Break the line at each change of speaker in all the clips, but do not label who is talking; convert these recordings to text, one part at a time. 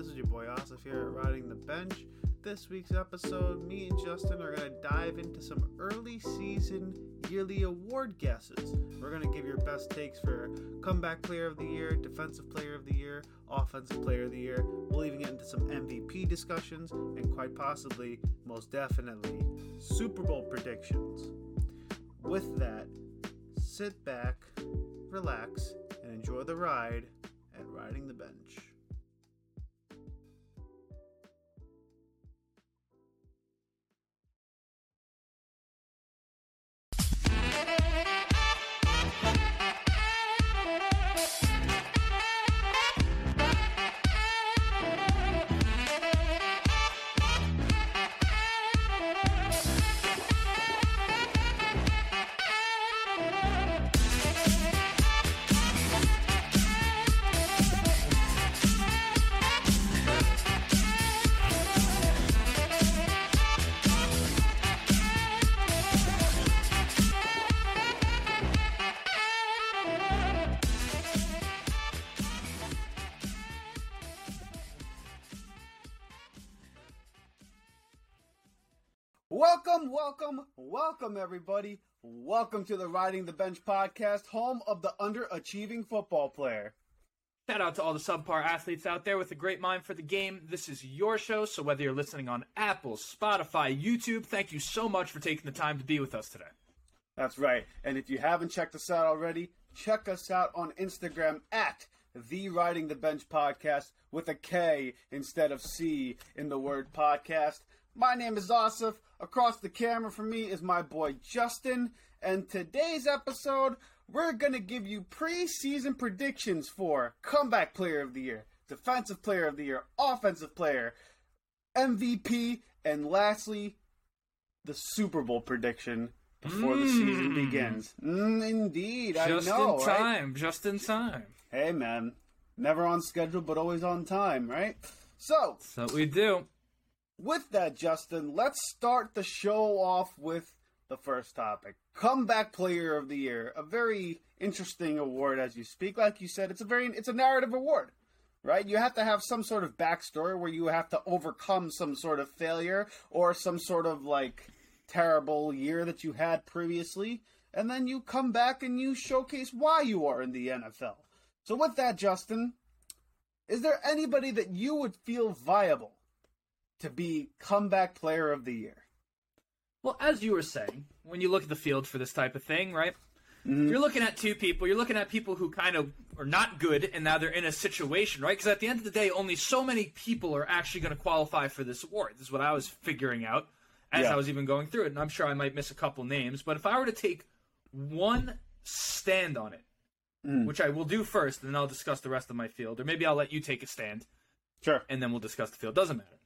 This is your boy Asif here at Riding the Bench. This week's episode, me and Justin are going to dive into some early season yearly award guesses. We're going to give your best takes for comeback player of the year, defensive player of the year, offensive player of the year. We'll even get into some MVP discussions and quite possibly, most definitely, Super Bowl predictions. With that, sit back, relax, and enjoy the ride at Riding the Bench. Welcome, welcome, everybody. Welcome to the Riding the Bench podcast, home of the underachieving football player.
Shout out to all the subpar athletes out there with a great mind for the game. This is your show, so whether you're listening on Apple, Spotify, YouTube, thank you so much for taking the time to be with us today.
That's right. And if you haven't checked us out already, check us out on Instagram at the Riding the Bench podcast with a K instead of C in the word podcast. My name is Asif. Across the camera from me is my boy Justin. And today's episode, we're going to give you preseason predictions for comeback player of the year, defensive player of the year, offensive player, MVP, and lastly, the Super Bowl prediction before the season begins. Mm, indeed,
Just
I know.
Just in
right?
time, just in time.
Hey, man. Never on schedule, but always on time, right? So,
So we do.
With that, Justin, let's start the show off with the first topic. Comeback player of the year. A very interesting award as you speak. Like you said it's a very it's a narrative award right? You have to have some sort of backstory where you have to overcome some sort of failure or some sort of like terrible year that you had previously. And then you come back and you showcase why you are in the NFL so with that Justin is there anybody that you would feel viable to be comeback player of the year.
Well, as you were saying, when you look at the field for this type of thing, right?
Mm-hmm.
You're looking at two people. You're looking at people who kind of are not good, and now they're in a situation, right? Because at the end of the day, only so many people are actually going to qualify for this award. This is what I was figuring out as
Yeah.
I was even going through it, and I'm sure I might miss a couple names. But if I were to take one stand on it,
Mm.
which I will do first, and then I'll discuss the rest of my field, or maybe I'll let you take a stand,
Sure.
and then we'll discuss the field. Doesn't matter.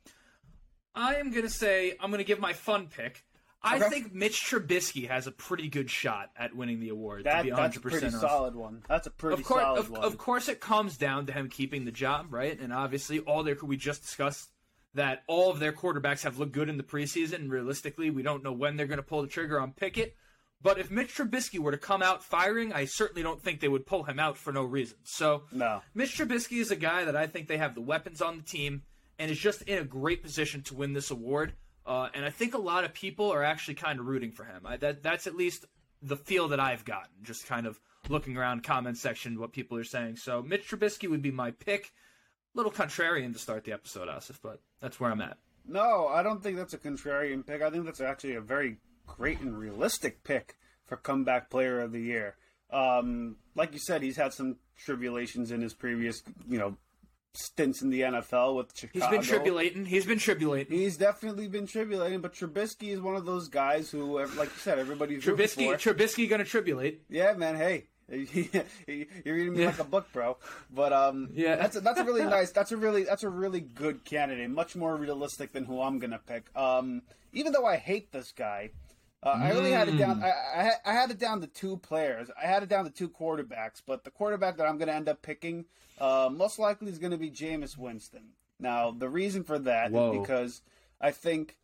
I am going to say I'm going to give my fun pick. I
Okay.
think Mitch Trubisky has a pretty good shot at winning the award.
That,
to be 100%
that's a pretty
honest.
solid one. That's a pretty
Of course,
solid
of,
one.
of course, it comes down to him keeping the job, right? And obviously, all their we just discussed that all of their quarterbacks have looked good in the preseason. And realistically, we don't know when they're going to pull the trigger on Pickett. But if Mitch Trubisky were to come out firing, I certainly don't think they would pull him out for no reason. So
No.
Mitch Trubisky is a guy that I think they have the weapons on the team and is just in a great position to win this award. Uh, and I think a lot of people are actually kind of rooting for him. I, that that's at least the feel that I've gotten, just kind of looking around comment section what people are saying. So Mitch Trubisky would be my pick. Little contrarian to start the episode, Asif, but that's where I'm at.
No, I don't think that's a contrarian pick. I think that's actually a very great and realistic pick for comeback player of the year. Um, like you said, he's had some tribulations in his previous, you know, stints in the NFL with Chicago.
He's been tribulating. He's been tribulating.
He's definitely been tribulating, but Trubisky is one of those guys who, like you said, everybody's
Trubisky. Trubisky gonna tribulate.
Yeah, man. Hey, you're reading me like a book, bro. But um,
Yeah.
that's a, that's a really nice. That's a really that's a really good candidate. Much more realistic than who I'm gonna pick. Um, even though I hate this guy, uh, I really had it down. I, I had- I had it down to two players. I had it down to two quarterbacks. But the quarterback that I'm gonna end up picking, uh, most likely is gonna be Jameis Winston. Now, the reason for that
Whoa.
is because I think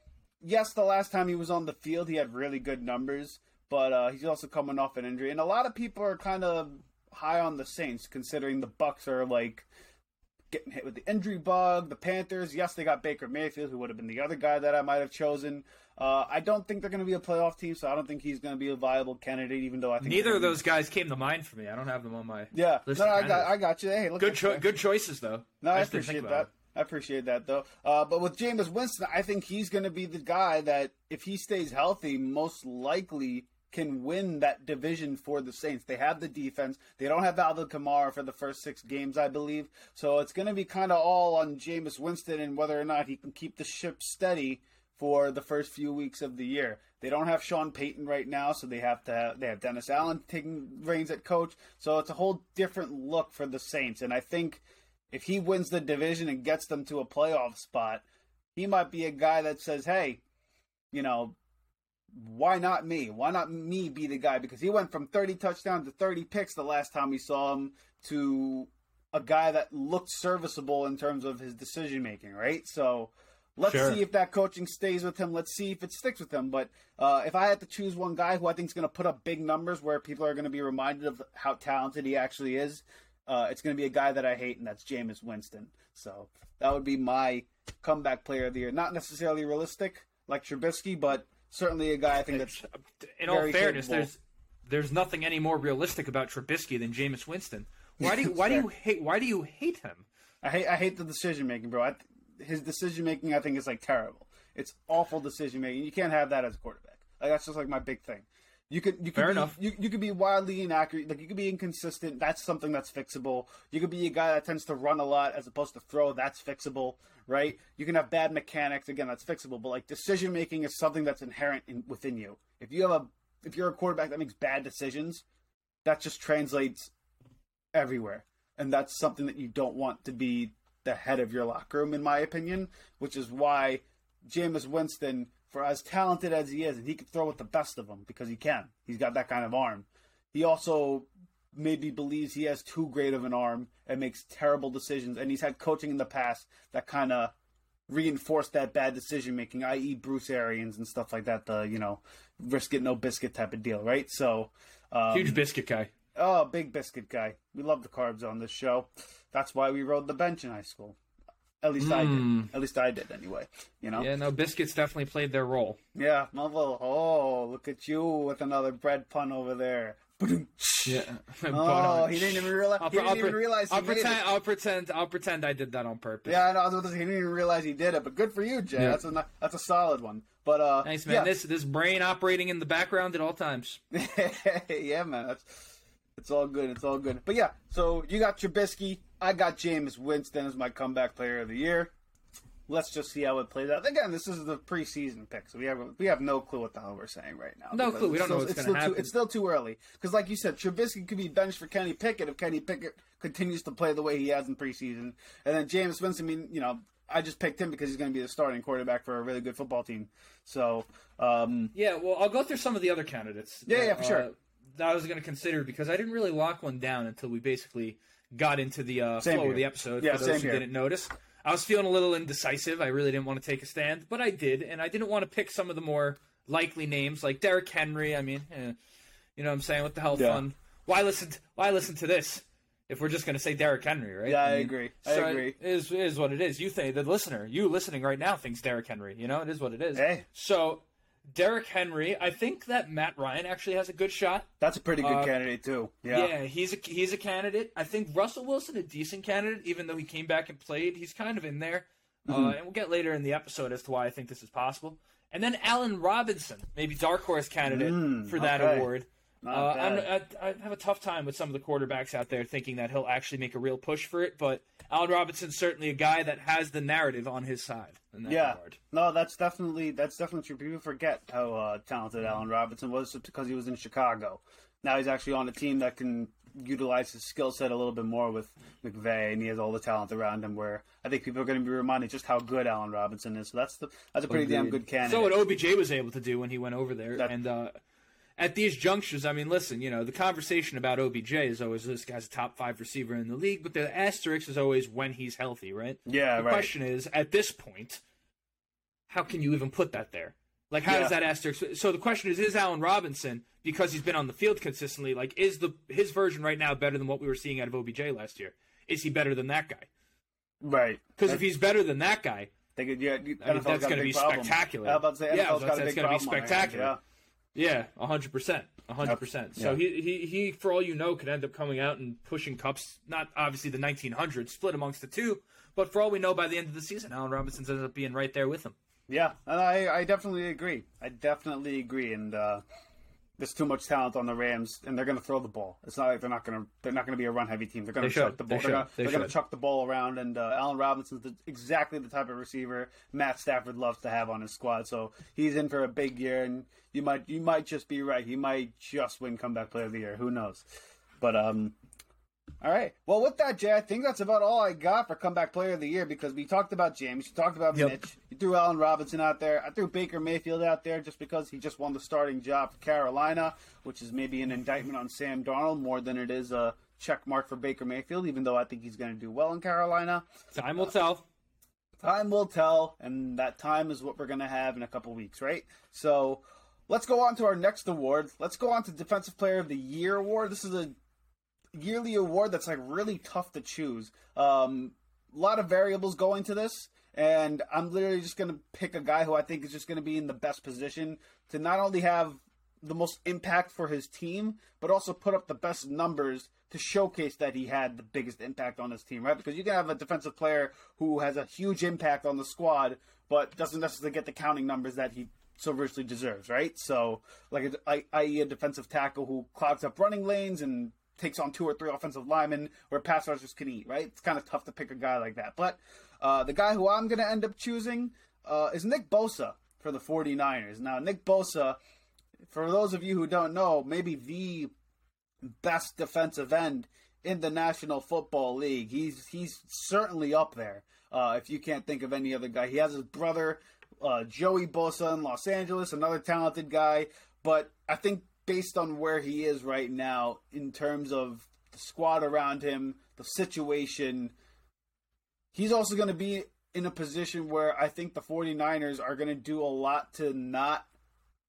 yes, the last time he was on the field, he had really good numbers, but uh, he's also coming off an injury, and a lot of people are kind of high on the Saints, considering the Bucks are like getting hit with the injury bug. The Panthers, yes, they got Baker Mayfield, who would have been the other guy that I might have chosen. Uh, I don't think they're going to be a playoff team, so I don't think he's going to be a viable candidate. Even though I think
neither of those guys came to mind for me. I don't have them on my
Yeah,
list
no,
of
I got. I got you. Hey, look,
good cho- good choices though.
No, I,
just
appreciate that. I appreciate that though. Uh, but with Jameis Winston, I think he's going to be the guy that, if he stays healthy, most likely can win that division for the Saints. They have the defense. They don't have Alvin Kamara for the first six games, I believe. So it's going to be kind of all on Jameis Winston and whether or not he can keep the ship steady for the first few weeks of the year. They don't have Sean Payton right now, so they have to have, they have Dennis Allen taking reins at coach. So it's a whole different look for the Saints, and I think if he wins the division and gets them to a playoff spot, he might be a guy that says, "Hey, you know, why not me? Why not me be the guy?" Because he went from 30 touchdowns to 30 picks the last time we saw him to a guy that looked serviceable in terms of his decision making, right? So let's
Sure.
see if that coaching stays with him. Let's see if it sticks with him. But uh, if I had to choose one guy who I think is going to put up big numbers where people are going to be reminded of how talented he actually is, uh, it's going to be a guy that I hate, and that's Jameis Winston. So that would be my comeback player of the year. Not necessarily realistic like Trubisky, but certainly a guy I think that's
In all
very
fairness,
capable.
there's there's nothing any more realistic about Trubisky than Jameis Winston. Why do you why do you hate why do you hate him?
I hate I hate the decision making, bro. I, his decision making, I think, is like terrible. It's awful decision making. You can't have that as a quarterback. Like that's just like my big thing. You could you could
Fair
be,
enough.
You, you could be wildly inaccurate. Like you could be inconsistent. That's something that's fixable. You could be a guy that tends to run a lot as opposed to throw. That's fixable, right? You can have bad mechanics. Again, that's fixable. But like decision making is something that's inherent in, within you. If you have a if you're a quarterback that makes bad decisions, that just translates everywhere. And that's something that you don't want to be the head of your locker room, in my opinion, which is why Jameis Winston, for as talented as he is, and he can throw with the best of them because he can, he's got that kind of arm. He also maybe believes he has too great of an arm and makes terrible decisions. And he's had coaching in the past that kind of reinforced that bad decision making, i.e., Bruce Arians and stuff like that. The you know risk it no biscuit type of deal, right? So um,
Huge biscuit guy.
Oh, big biscuit guy. We love the carbs on this show. That's why we rode the bench in high school. At least I did. At least I did anyway. You know?
Yeah, no, biscuits definitely played their role.
Yeah. Marvel. Oh, look at you with another bread pun over there.
Yeah.
Oh, he didn't even realize.
I'll,
He didn't
I'll
even realize
I'll pretend.
it.
I'll pretend. I'll pretend I did that on purpose.
Yeah, I know. I was about to say, he didn't even realize he did it, but good for you, Jay.
Yeah.
That's a that's a solid one. But uh,
Thanks, man.
yeah.
This this brain operating in the background at all times.
yeah, man. That's it's all good. It's all good. But yeah, so you got Trubisky. I got Jameis Winston as my comeback player of the year. Let's just see how it plays out. Again, this is the preseason pick, so we have we have no clue what the hell we're saying right now.
No clue. We
it's
don't know
still-
what's gonna
still too-
happen.
it's still too early because, like you said, Trubisky could be benched for Kenny Pickett if Kenny Pickett continues to play the way he has in preseason, and then Jameis Winston. I mean, you know, I just picked him because he's going to be the starting quarterback for a really good football team. So, um,
Yeah, well, I'll go through some of the other candidates.
Yeah,
that,
yeah, for sure.
uh, that I was going to consider because I didn't really lock one down until we basically got into the uh, flow
here.
of the episode.
Yeah,
for those who
here.
didn't notice, I was feeling a little indecisive. I really didn't want to take a stand, but I did, and I didn't want to pick some of the more likely names like Derrick Henry. I mean, eh, you know what I'm saying? What the hell
Yeah.
fun? Why listen? To, why listen to this? If we're just going to say Derrick Henry, right?
yeah, I
mean,
agree. I
so
agree.
It is is what it is. You think the listener, you listening right now, thinks Derrick Henry. You know, it is what it is.
Hey.
So Derrick Henry, I think that Matt Ryan actually has a good shot.
That's a pretty good
Uh,
candidate too.
Yeah.
Yeah.
he's a he's a candidate. I think Russell Wilson a decent candidate, even though he came back and played. He's kind of in there,
Mm-hmm.
uh, and we'll get later in the episode as to why I think this is possible. And then Allen Robinson, maybe dark horse candidate
Mm,
for that
okay.
award. Uh, I'm. I, I have a tough time with some of the quarterbacks out there thinking that he'll actually make a real push for it, but Allen Robinson's certainly a guy that has the narrative on his side in that
yeah.
regard.
No, that's definitely that's definitely true. People forget how uh, talented Allen Robinson was because he was in Chicago. Now he's actually on a team that can utilize his skill set a little bit more with McVay, and he has all the talent around him. Where I think people are going to be reminded just how good Allen Robinson is. So that's the that's a pretty damn good candidate.
So what OBJ was able to do when he went over there,
That-
and uh, at these junctures, I mean, listen, you know, the conversation about OBJ is always this guy's a top five receiver in the league, but the asterisk is always when he's healthy, right?
yeah,
the
right.
question is, at this point, how can you even put that there? Like, how
Yeah.
does that asterisk? So the question is, is Allen Robinson because he's been on the field consistently? Like, is the his version right now better than what we were seeing out of OBJ last year? Is he better than that guy?
Right.
Because if he's better than that guy,
They could, yeah,
I mean, that's going to be spectacular.
I was about to say,
yeah,
NFL's got a
that's going to be
problem their hands,
spectacular.
Yeah.
Yeah, hundred percent, hundred percent. So he, he he, for all you know, could end up coming out and pushing cups. Not obviously the nineteen hundred split amongst the two, but for all we know, by the end of the season, Allen Robinson's ended up being right there with him.
Yeah, and I, I definitely agree. I definitely agree, and uh, there's too much talent on the Rams, and they're going to throw the ball. It's not like they're not going to they're not going to be a run heavy team. They're going
They
to
should.
chuck the ball. They are going to chuck the ball around, and uh, Allen Robinson's the, exactly the type of receiver Matt Stafford loves to have on his squad. So he's in for a big year, and you might you might just be right. He might just win comeback player of the year. Who knows? But um, all right. Well, with that, Jay, I think that's about all I got for comeback player of the year because we talked about James, you talked about
Yep.
Mitch, you threw Allen Robinson out there. I threw Baker Mayfield out there just because he just won the starting job for Carolina, which is maybe an indictment on Sam Darnold more than it is a check mark for Baker Mayfield, even though I think he's going to do well in Carolina.
Time will tell.
Time will tell, and that time is what we're going to have in a couple weeks, right? So let's go on to our next award. Let's go on to Defensive Player of the Year award. This is a yearly award that's like really tough to choose. Um, a lot of variables go into this, and I'm literally just going to pick a guy who I think is just going to be in the best position to not only have the most impact for his team, but also put up the best numbers to showcase that he had the biggest impact on his team, right? Because you can have a defensive player who has a huge impact on the squad, but doesn't necessarily get the counting numbers that he so richly deserves, right? So, like, a- i.e., a defensive tackle who clogs up running lanes and takes on two or three offensive linemen where pass rushers can eat, right? It's kind of tough to pick a guy like that. But uh, the guy who I'm going to end up choosing uh, is Nick Bosa for the 49ers. Now, Nick Bosa, for those of you who don't know, maybe the best defensive end in the National Football League. He's he's certainly up there. Uh, if you can't think of any other guy, he has his brother uh, Joey Bosa in Los Angeles, another talented guy. But I think based on where he is right now, in terms of the squad around him, the situation, he's also going to be in a position where I think the 49ers are going to do a lot to not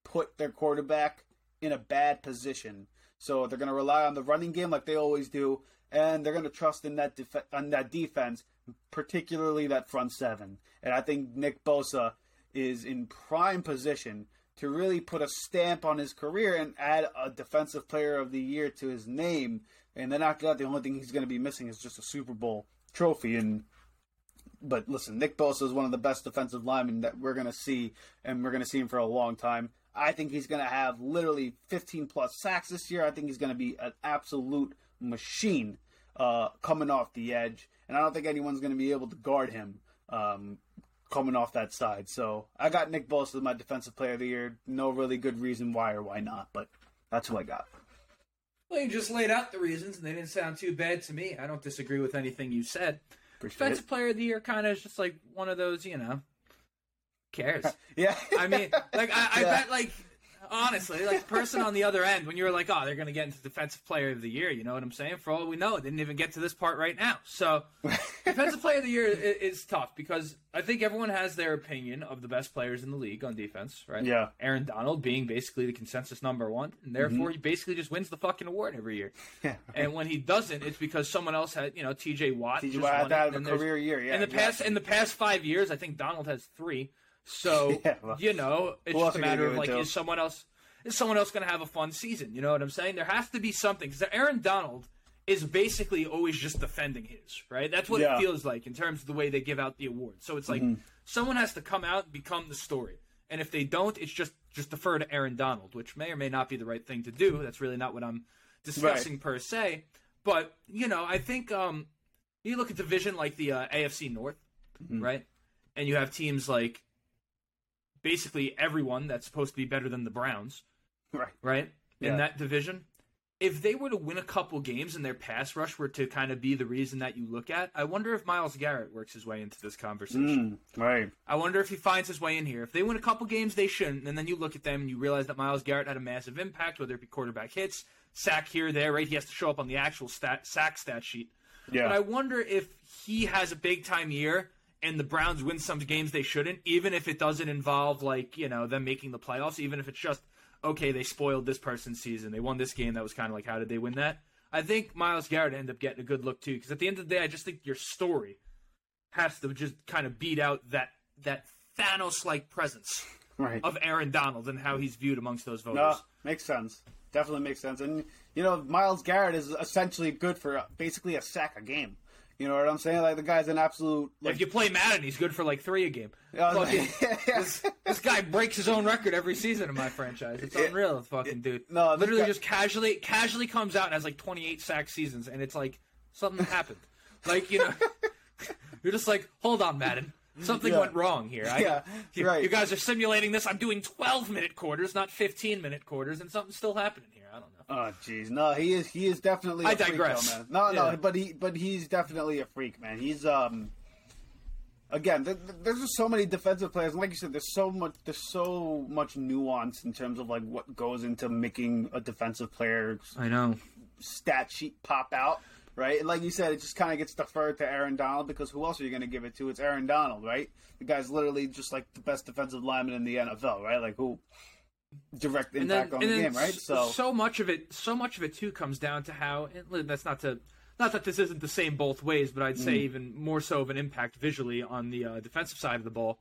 put their quarterback in a bad position. So they're going to rely on the running game like they always do, and they're going to trust in that def- on that defense, particularly that front seven. And I think Nick Bosa is in prime position to really put a stamp on his career and add a defensive player of the year to his name. And then after that, the only thing he's going to be missing is just a Super Bowl trophy. And but listen, Nick Bosa is one of the best defensive linemen that we're going to see, and we're going to see him for a long time. I think he's going to have literally 15 plus sacks this year. I think he's going to be an absolute machine uh, coming off the edge, and I don't think anyone's going to be able to guard him um, coming off that side. So I got Nick Bosa as my defensive player of the year. No really good reason why or why not, but that's who I got.
Well, you just laid out the reasons, and they didn't sound too bad to me. I don't disagree with anything you said.
Appreciate
Defensive Player of the Year kind of is just like one of those, you know, cares.
Yeah.
I mean, like I, I
Yeah.
bet, like honestly, like the person on the other end, when you were like, "Oh, they're going to get into Defensive Player of the Year," you know what I'm saying? For all we know, it didn't even get to this part right now. So, Defensive Player of the Year is, is tough because I think everyone has their opinion of the best players in the league on defense, right?
Yeah.
Aaron Donald being basically the consensus number one, and therefore he basically just wins the fucking award every year.
Mm-hmm. yeah.
And when he doesn't, it's because someone else had, you know, T.J. Watt.
TJ Watt had
won
to
it,
have a career year. Yeah.
in the past in the past five years, I think Donald has three. So
Yeah, well,
you know, it's
else
just a
are you gonna
matter of like, is someone else is someone else going to have a fun season? You know what I'm saying? There has to be something because Aaron Donald is basically always just defending his right. That's what
Yeah.
it feels like in terms of the way they give out the awards. So it's like
Mm-hmm.
someone has to come out and become the story. And if they don't, it's just just defer to Aaron Donald, which may or may not be the right thing to do. That's really not what I'm discussing per se. But you know, I think um, you look at division like the uh, AFC North,
Mm-hmm.
right? And you have teams like basically everyone that's supposed to be better than the Browns,
right.
right?
Yeah.
In that division. If they were to win a couple games and their pass rush were to kind of be the reason that you look at, I wonder if Myles Garrett works his way into this conversation.
Mm, right.
I wonder if he finds his way in here. If they win a couple games, they shouldn't. And then you look at them and you realize that Myles Garrett had a massive impact, whether it be quarterback hits, sack here, there, right? He has to show up on the actual stat, sack stat sheet.
Yeah.
But I wonder if he has a big time year and the Browns win some games they shouldn't, even if it doesn't involve like, you know, them making the playoffs, even if it's just okay, they spoiled this person's season. They won this game that was kind of like how did they win that? I think Myles Garrett ended up getting a good look too because at the end of the day, I just think your story has to just kind of beat out that that Thanos-like presence
Right.
of Aaron Donald and how he's viewed amongst those voters.
No, makes sense. Definitely makes sense. And you know, Myles Garrett is essentially good for basically a sack a game. You know what I'm saying? Like the guy's an absolute. Like,
If you play Madden, he's good for like three a game.
Uh,
Fucking-
yeah.
this, this guy breaks his own record every season in my franchise. It's unreal, fucking dude.
no,
literally
guy-
just casually, casually comes out and has like 28 sack seasons, and it's like something happened. Like you know, you're just like, hold on, Madden. Something
Yeah.
went wrong here. I,
Yeah,
you,
right.
you guys are simulating this. I'm doing 12 minute quarters, not 15 minute quarters, and something's still happening here. I don't know.
Oh jeez, no, he is he is definitely. a
I
freak,
digress.
though, man. No,
Yeah.
no, but he but he's definitely a freak, man. He's um. Again, th- th- there's just so many defensive players, and like you said, there's so much there's so much nuance in terms of like what goes into making a defensive player
I know.
stat sheet pop out, right? And like you said, it just kind of gets deferred to Aaron Donald because who else are you going to give it to? It's Aaron Donald, right? The guy's literally just like the best defensive lineman in the NFL, right? Like who direct impact
then,
on the game, right? So
so much of it, so much of it too, comes down to how. And that's not to, not that this isn't the same both ways, but I'd say
Mm.
even more so of an impact visually on the uh, defensive side of the ball.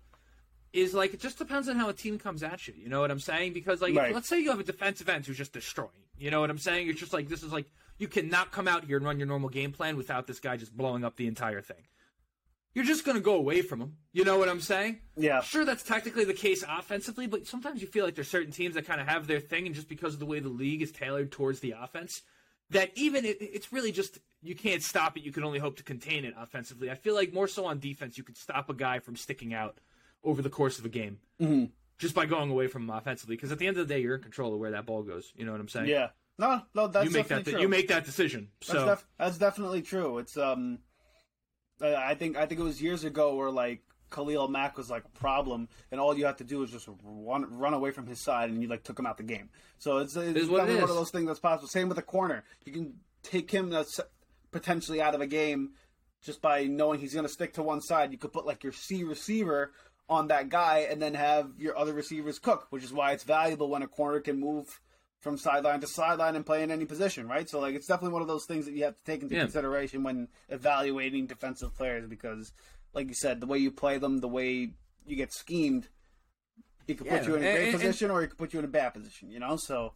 Is like it just depends on how a team comes at you. You know what I'm saying? Because like,
Right.
let's say you have a defensive end who's just destroying. You know what I'm saying? It's just like this is like you cannot come out here and run your normal game plan without this guy just blowing up the entire thing. You're just gonna go away from them. You know what I'm saying?
yeah,
Sure, that's technically the case offensively, but sometimes you feel like there's certain teams that kind of have their thing, and just because of the way the league is tailored towards the offense, that even it, it's really just you can't stop it. You can only hope to contain it offensively. I feel like more so on defense, you could stop a guy from sticking out over the course of a game
Mm-hmm.
just by going away from him offensively. Because at the end of the day, you're in control of where that ball goes. You know what I'm saying?
yeah. No, no, that's
you make that you make that decision.
That's,
So
def- that's definitely true. It's um, uh, I think I think it was years ago where like Khalil Mack was like a problem, and all you have to do is just run run away from his side, and you like took him out of the game. So it's, it's
is it
definitely one of those things that's possible. Same with a corner, you can take him that's potentially out of a game just by knowing he's going to stick to one side. You could put like your C receiver on that guy, and then have your other receivers cook, which is why it's valuable when a corner can move from sideline to sideline and play in any position, right? So like it's definitely one of those things that you have to take into
Yeah.
consideration when evaluating defensive players because like you said, the way you play them, the way you get schemed, it could
Yeah,
put you in a
and-
great
and-
position or it could put you in a bad position, you know? So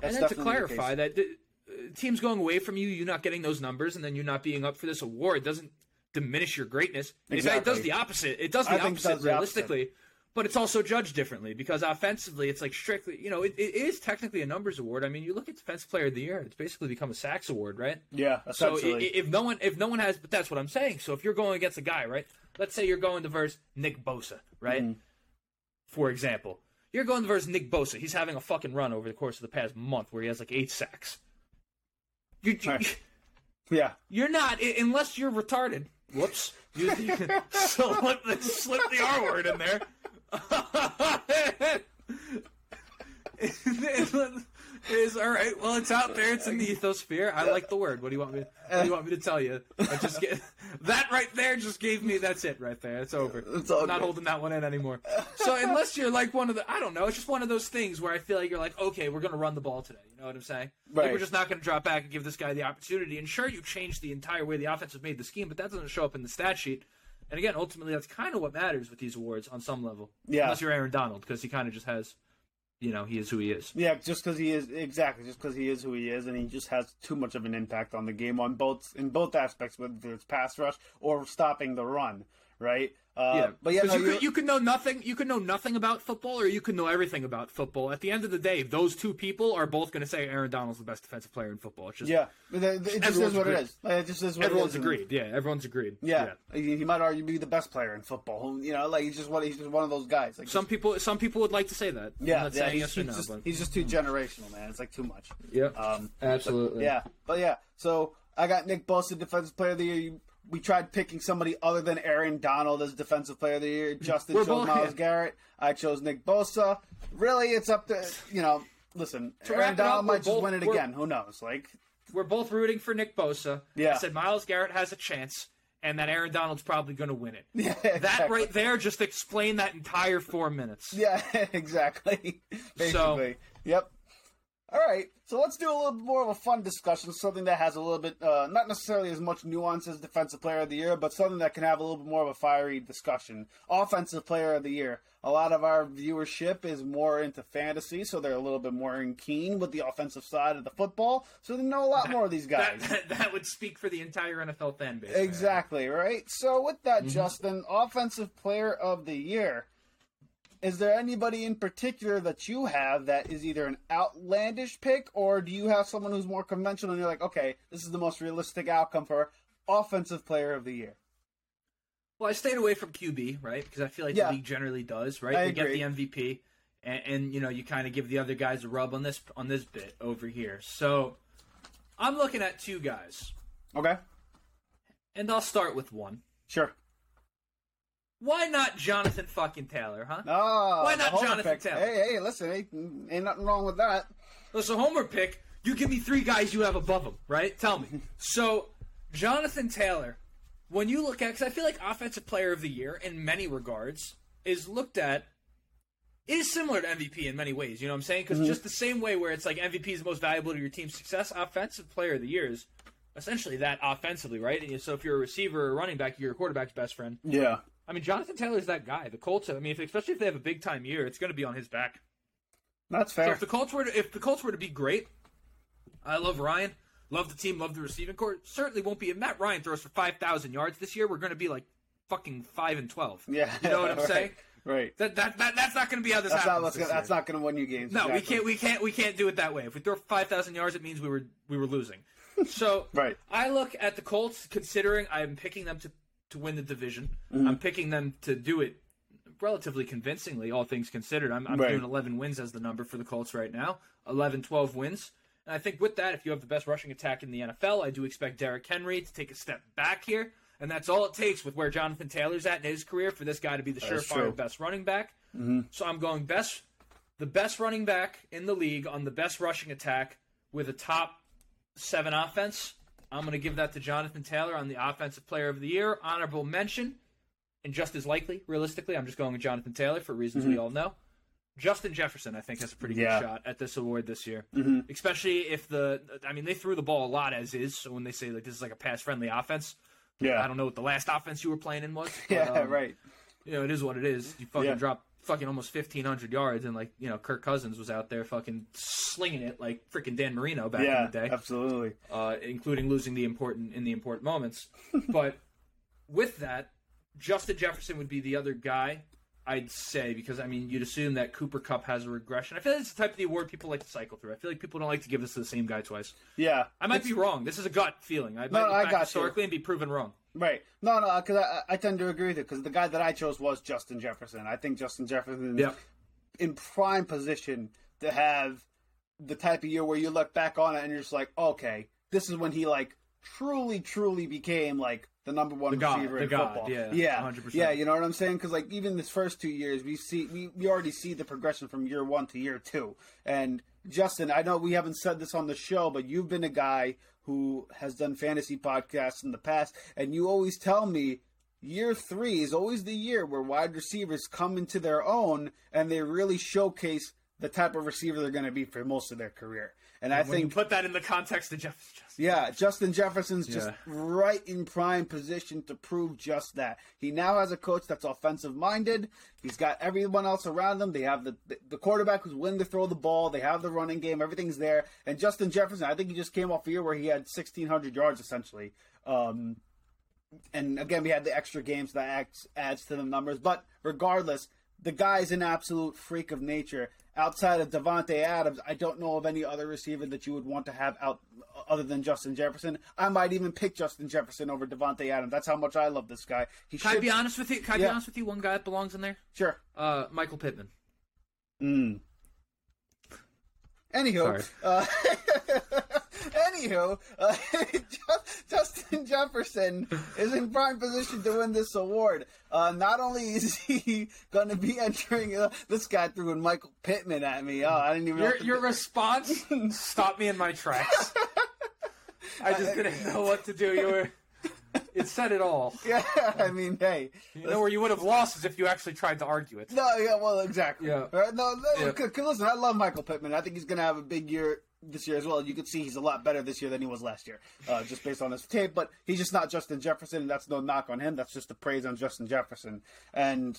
that's
and to clarify that the, uh, teams going away from you, you're not getting those numbers, and then you're not being up for this award doesn't diminish your greatness. In fact, It does the opposite. It does the
I
opposite
does the opposite.
But it's also judged differently because offensively, it's like strictly, you know, it, it is technically a numbers award. I mean, you look at Defensive Player of the Year; it's basically become a sacks award, right?
Yeah,
So i-
essentially.
i- if no one, if no one has, but that's what I'm saying. So if you're going against a guy, right? Let's say you're going to verse Nick Bosa, right?
Mm-hmm.
For example, you're going to verse Nick Bosa. He's having a fucking run over the course of the past month where he has like eight sacks. You, you,
Right. yeah.
you're not unless you're retarded. Whoops. You, you slip, slip the R word in there. is all right. Well, it's out there. It's in the ethosphere. I like the word. What do you want me? What do you want me to tell you? I just get that right there. Just gave me. That's it right there. It's over.
It's all
I'm not
good.
holding that one in anymore. So unless you're like one of the, I don't know. It's just one of those things where I feel like you're like, okay, we're gonna run the ball today. You know what I'm saying? Like
Right.
we're just not gonna drop back and give this guy the opportunity. And sure, you changed the entire way the offense has made the scheme, but that doesn't show up in the stat sheet. And again, ultimately, that's kind of what matters with these awards on some level.
Yeah.
Unless you're Aaron Donald, because he kind of just has, you know, he is who he is.
Yeah, just because he is exactly just because he is who he is, and he just has too much of an impact on the game on both in both aspects, whether it's pass rush or stopping the run, right? Uh,
Yeah,
but yeah, no,
you, could, you could know nothing. You could know nothing about football, or you could know everything about football. At the end of the day, those two people are both going to say Aaron Donald's the best defensive player in football. It's just
yeah, it, it just is what it
agreed.
is. It just is what
everyone's
it is.
agreed. Yeah, everyone's agreed.
Yeah, He, he might argue be the best player in football. You know, like he's just one. He's just one of those guys. Like
Some people, some people would like to say that.
Yeah, yeah,
saying
he's,
yes
he's
no,
just,
but
he's just too generational, man. It's like too much.
yeah,
Um,
absolutely.
Yeah, but yeah. So I got Nick Bosa, defensive player of the year. You- We tried picking somebody other than Aaron Donald as defensive player of the year. Justin
We're
chose
both-
Myles Garrett. I chose Nick Bosa. Really, it's up to you know. Listen,
To
Aaron
it up,
Donald might just
both-
win it again. Who knows? Like,
We're both rooting for Nick Bosa.
Yeah.
I said Myles Garrett has a chance, and that Aaron Donald's probably going to win it.
yeah,
That right there just explained that entire four minutes.
Yeah, exactly. Basically, yep. All right, so let's do a little bit more of a fun discussion, something that has a little bit, uh, not necessarily as much nuance as Defensive Player of the Year, but something that can have a little bit more of a fiery discussion. Offensive Player of the Year. A lot of our viewership is more into fantasy, so they're a little bit more in keen with the offensive side of the football, so they know a lot more of these guys.
That, that, that would speak for the entire NFL fan base.
Exactly, right? So, with that, Justin, Offensive Player of the Year. Is there anybody in particular that you have that is either an outlandish pick, or do you have someone who's more conventional and you're like, okay, this is the most realistic outcome for Offensive Player of the Year?
Well, I stayed away from QB, right? Because I feel like
Yeah.
the league generally does, right?
I
they
agree.
get the MVP, and, and you know you kind of give the other guys a rub on this on this bit over here. So I'm looking at two guys,
Okay,
and I'll start with one.
sure.
Why not Jonathan fucking Taylor, huh?
Oh,
Why not Jonathan
pick.
Taylor?
Hey, hey, listen, ain't, ain't nothing wrong with that.
Listen, Homer pick. You give me three guys you have above him, right? Tell me. so, Jonathan Taylor, when you look at, because I feel like Offensive Player of the Year, in many regards, is looked at, is similar to MVP in many ways. You know what I'm saying? Because mm-hmm. just the same way where it's like MVP is the most valuable to your team's success, Offensive Player of the Year is essentially that offensively, right? And so if you're a receiver or running back, you're your quarterback's best friend.
Yeah,
I mean, Jonathan Taylor's that guy. The Colts, I mean, if, especially if they have a big time year, it's going to be on his back.
that's
So
fair.
if the Colts were to, if the Colts were to be great, I love Ryan, love the team, love the receiving corps. Certainly won't be. If Matt Ryan throws for five thousand yards this year, we're going to be like fucking five and twelve.
yeah,
you know what I'm
right,
saying?
Right.
That, that that that's not going to be how this
That's not
happens. this
gonna, that's not going to win you games.
No, we can't. We can't. We can't do it that way. If we throw five thousand yards, it means we were we were losing. So
Right.
I look at the Colts, considering I'm picking them to to win the division.
Mm-hmm.
I'm picking them to do it relatively convincingly, all things considered. I'm, I'm
Right.
doing 11 wins as the number for the Colts right now. 11, 12 wins. And I think with that, if you have the best rushing attack in the NFL, I do expect Derrick Henry to take a step back here. And that's all it takes with where Jonathan Taylor's at in his career for this guy to be the surefire best running back. So I'm going best, the best running back in the league on the best rushing attack with a top seven offense. I'm going to give that to Jonathan Taylor on the Offensive Player of the Year. Honorable mention, and just as likely, realistically, I'm just going with Jonathan Taylor for reasons we all know. Justin Jefferson, I think, has a pretty
Yeah.
good shot at this award this year.
Mhm.
Especially if the, I mean, they threw the ball a lot as is. So when they say like this is like a pass friendly offense,
Yeah.
I don't know what the last offense you were playing in was. but,
Yeah,
um,
right.
You know, it is what it is. You fucking
Yeah.
drop fucking almost 1,500 yards, and like you know, Kirk Cousins was out there fucking slinging it like freaking Dan Marino back
Yeah,
in the day
absolutely.
uh, including losing the important in the important moments. but with that, Justin Jefferson would be the other guy I'd say because I mean you'd assume that Cooper Kupp has a regression. I feel like it's the type of the award people like to cycle through. I feel like people don't like to give this to the same guy twice.
Yeah.
I might be wrong. This is a gut feeling. I might
No,
look
I
back
got you.
and be proven wrong.
Right. No, no, uh, because I, I tend to agree with it because the guy that I chose was Justin Jefferson. I think Justin Jefferson
Yeah.
in prime position to have the type of year where you look back on it and you're just like, okay, this is when he like truly, truly became like the number one
The god,
receiver in
god,
football.
yeah,
yeah,
100%.
yeah. You know what I'm saying? Because like even this first two years, we see we, we already see the progression from year one to year two. And Justin, I know we haven't said this on the show, but you've been a guy who has done fantasy podcasts in the past, and you always tell me year three is always the year where wide receivers come into their own and they really showcase the type of receiver they're going to be for most of their career. And I think,
put that in the context of Jeff, Justin.
yeah, Justin Jefferson's just
Yeah.
right in prime position to prove just that. He now has a coach that's offensive minded. He's got everyone else around him. They have the the quarterback who's willing to throw the ball. They have the running game. Everything's there. And Justin Jefferson, I think he just came off a year where he had 1,600 yards essentially. Um, and again, we had the extra games that adds, adds to the numbers. But regardless, the guy's an absolute freak of nature. Outside of Davante Adams, I don't know of any other receiver that you would want to have out other than Justin Jefferson. I might even pick Justin Jefferson over Davante Adams. That's how much I love this guy. He
Can I
should
be honest with you? Can I be honest with you? One guy that belongs in there.
sure.
Uh, Michael Pittman.
Mm. Anywho, uh, anywho, uh, Justin Jefferson is in prime position to win this award. Uh, not only is he going to be entering, uh, this guy threw in Michael Pittman at me. Oh, I didn't even.
Your your response stopped me in my tracks. I just didn't know what to do. You were It said it all.
Yeah, I mean, hey,
You know where you would have lost is if you actually tried to argue it.
no, yeah, well, exactly.
Yeah.
Right? No, no
Yeah.
listen, I love Michael Pittman. I think he's going to have a big year this year as well. You can see he's a lot better this year than he was last year, uh, just based on his tape. But he's just not Justin Jefferson, and that's no knock on him. That's just a praise on Justin Jefferson. And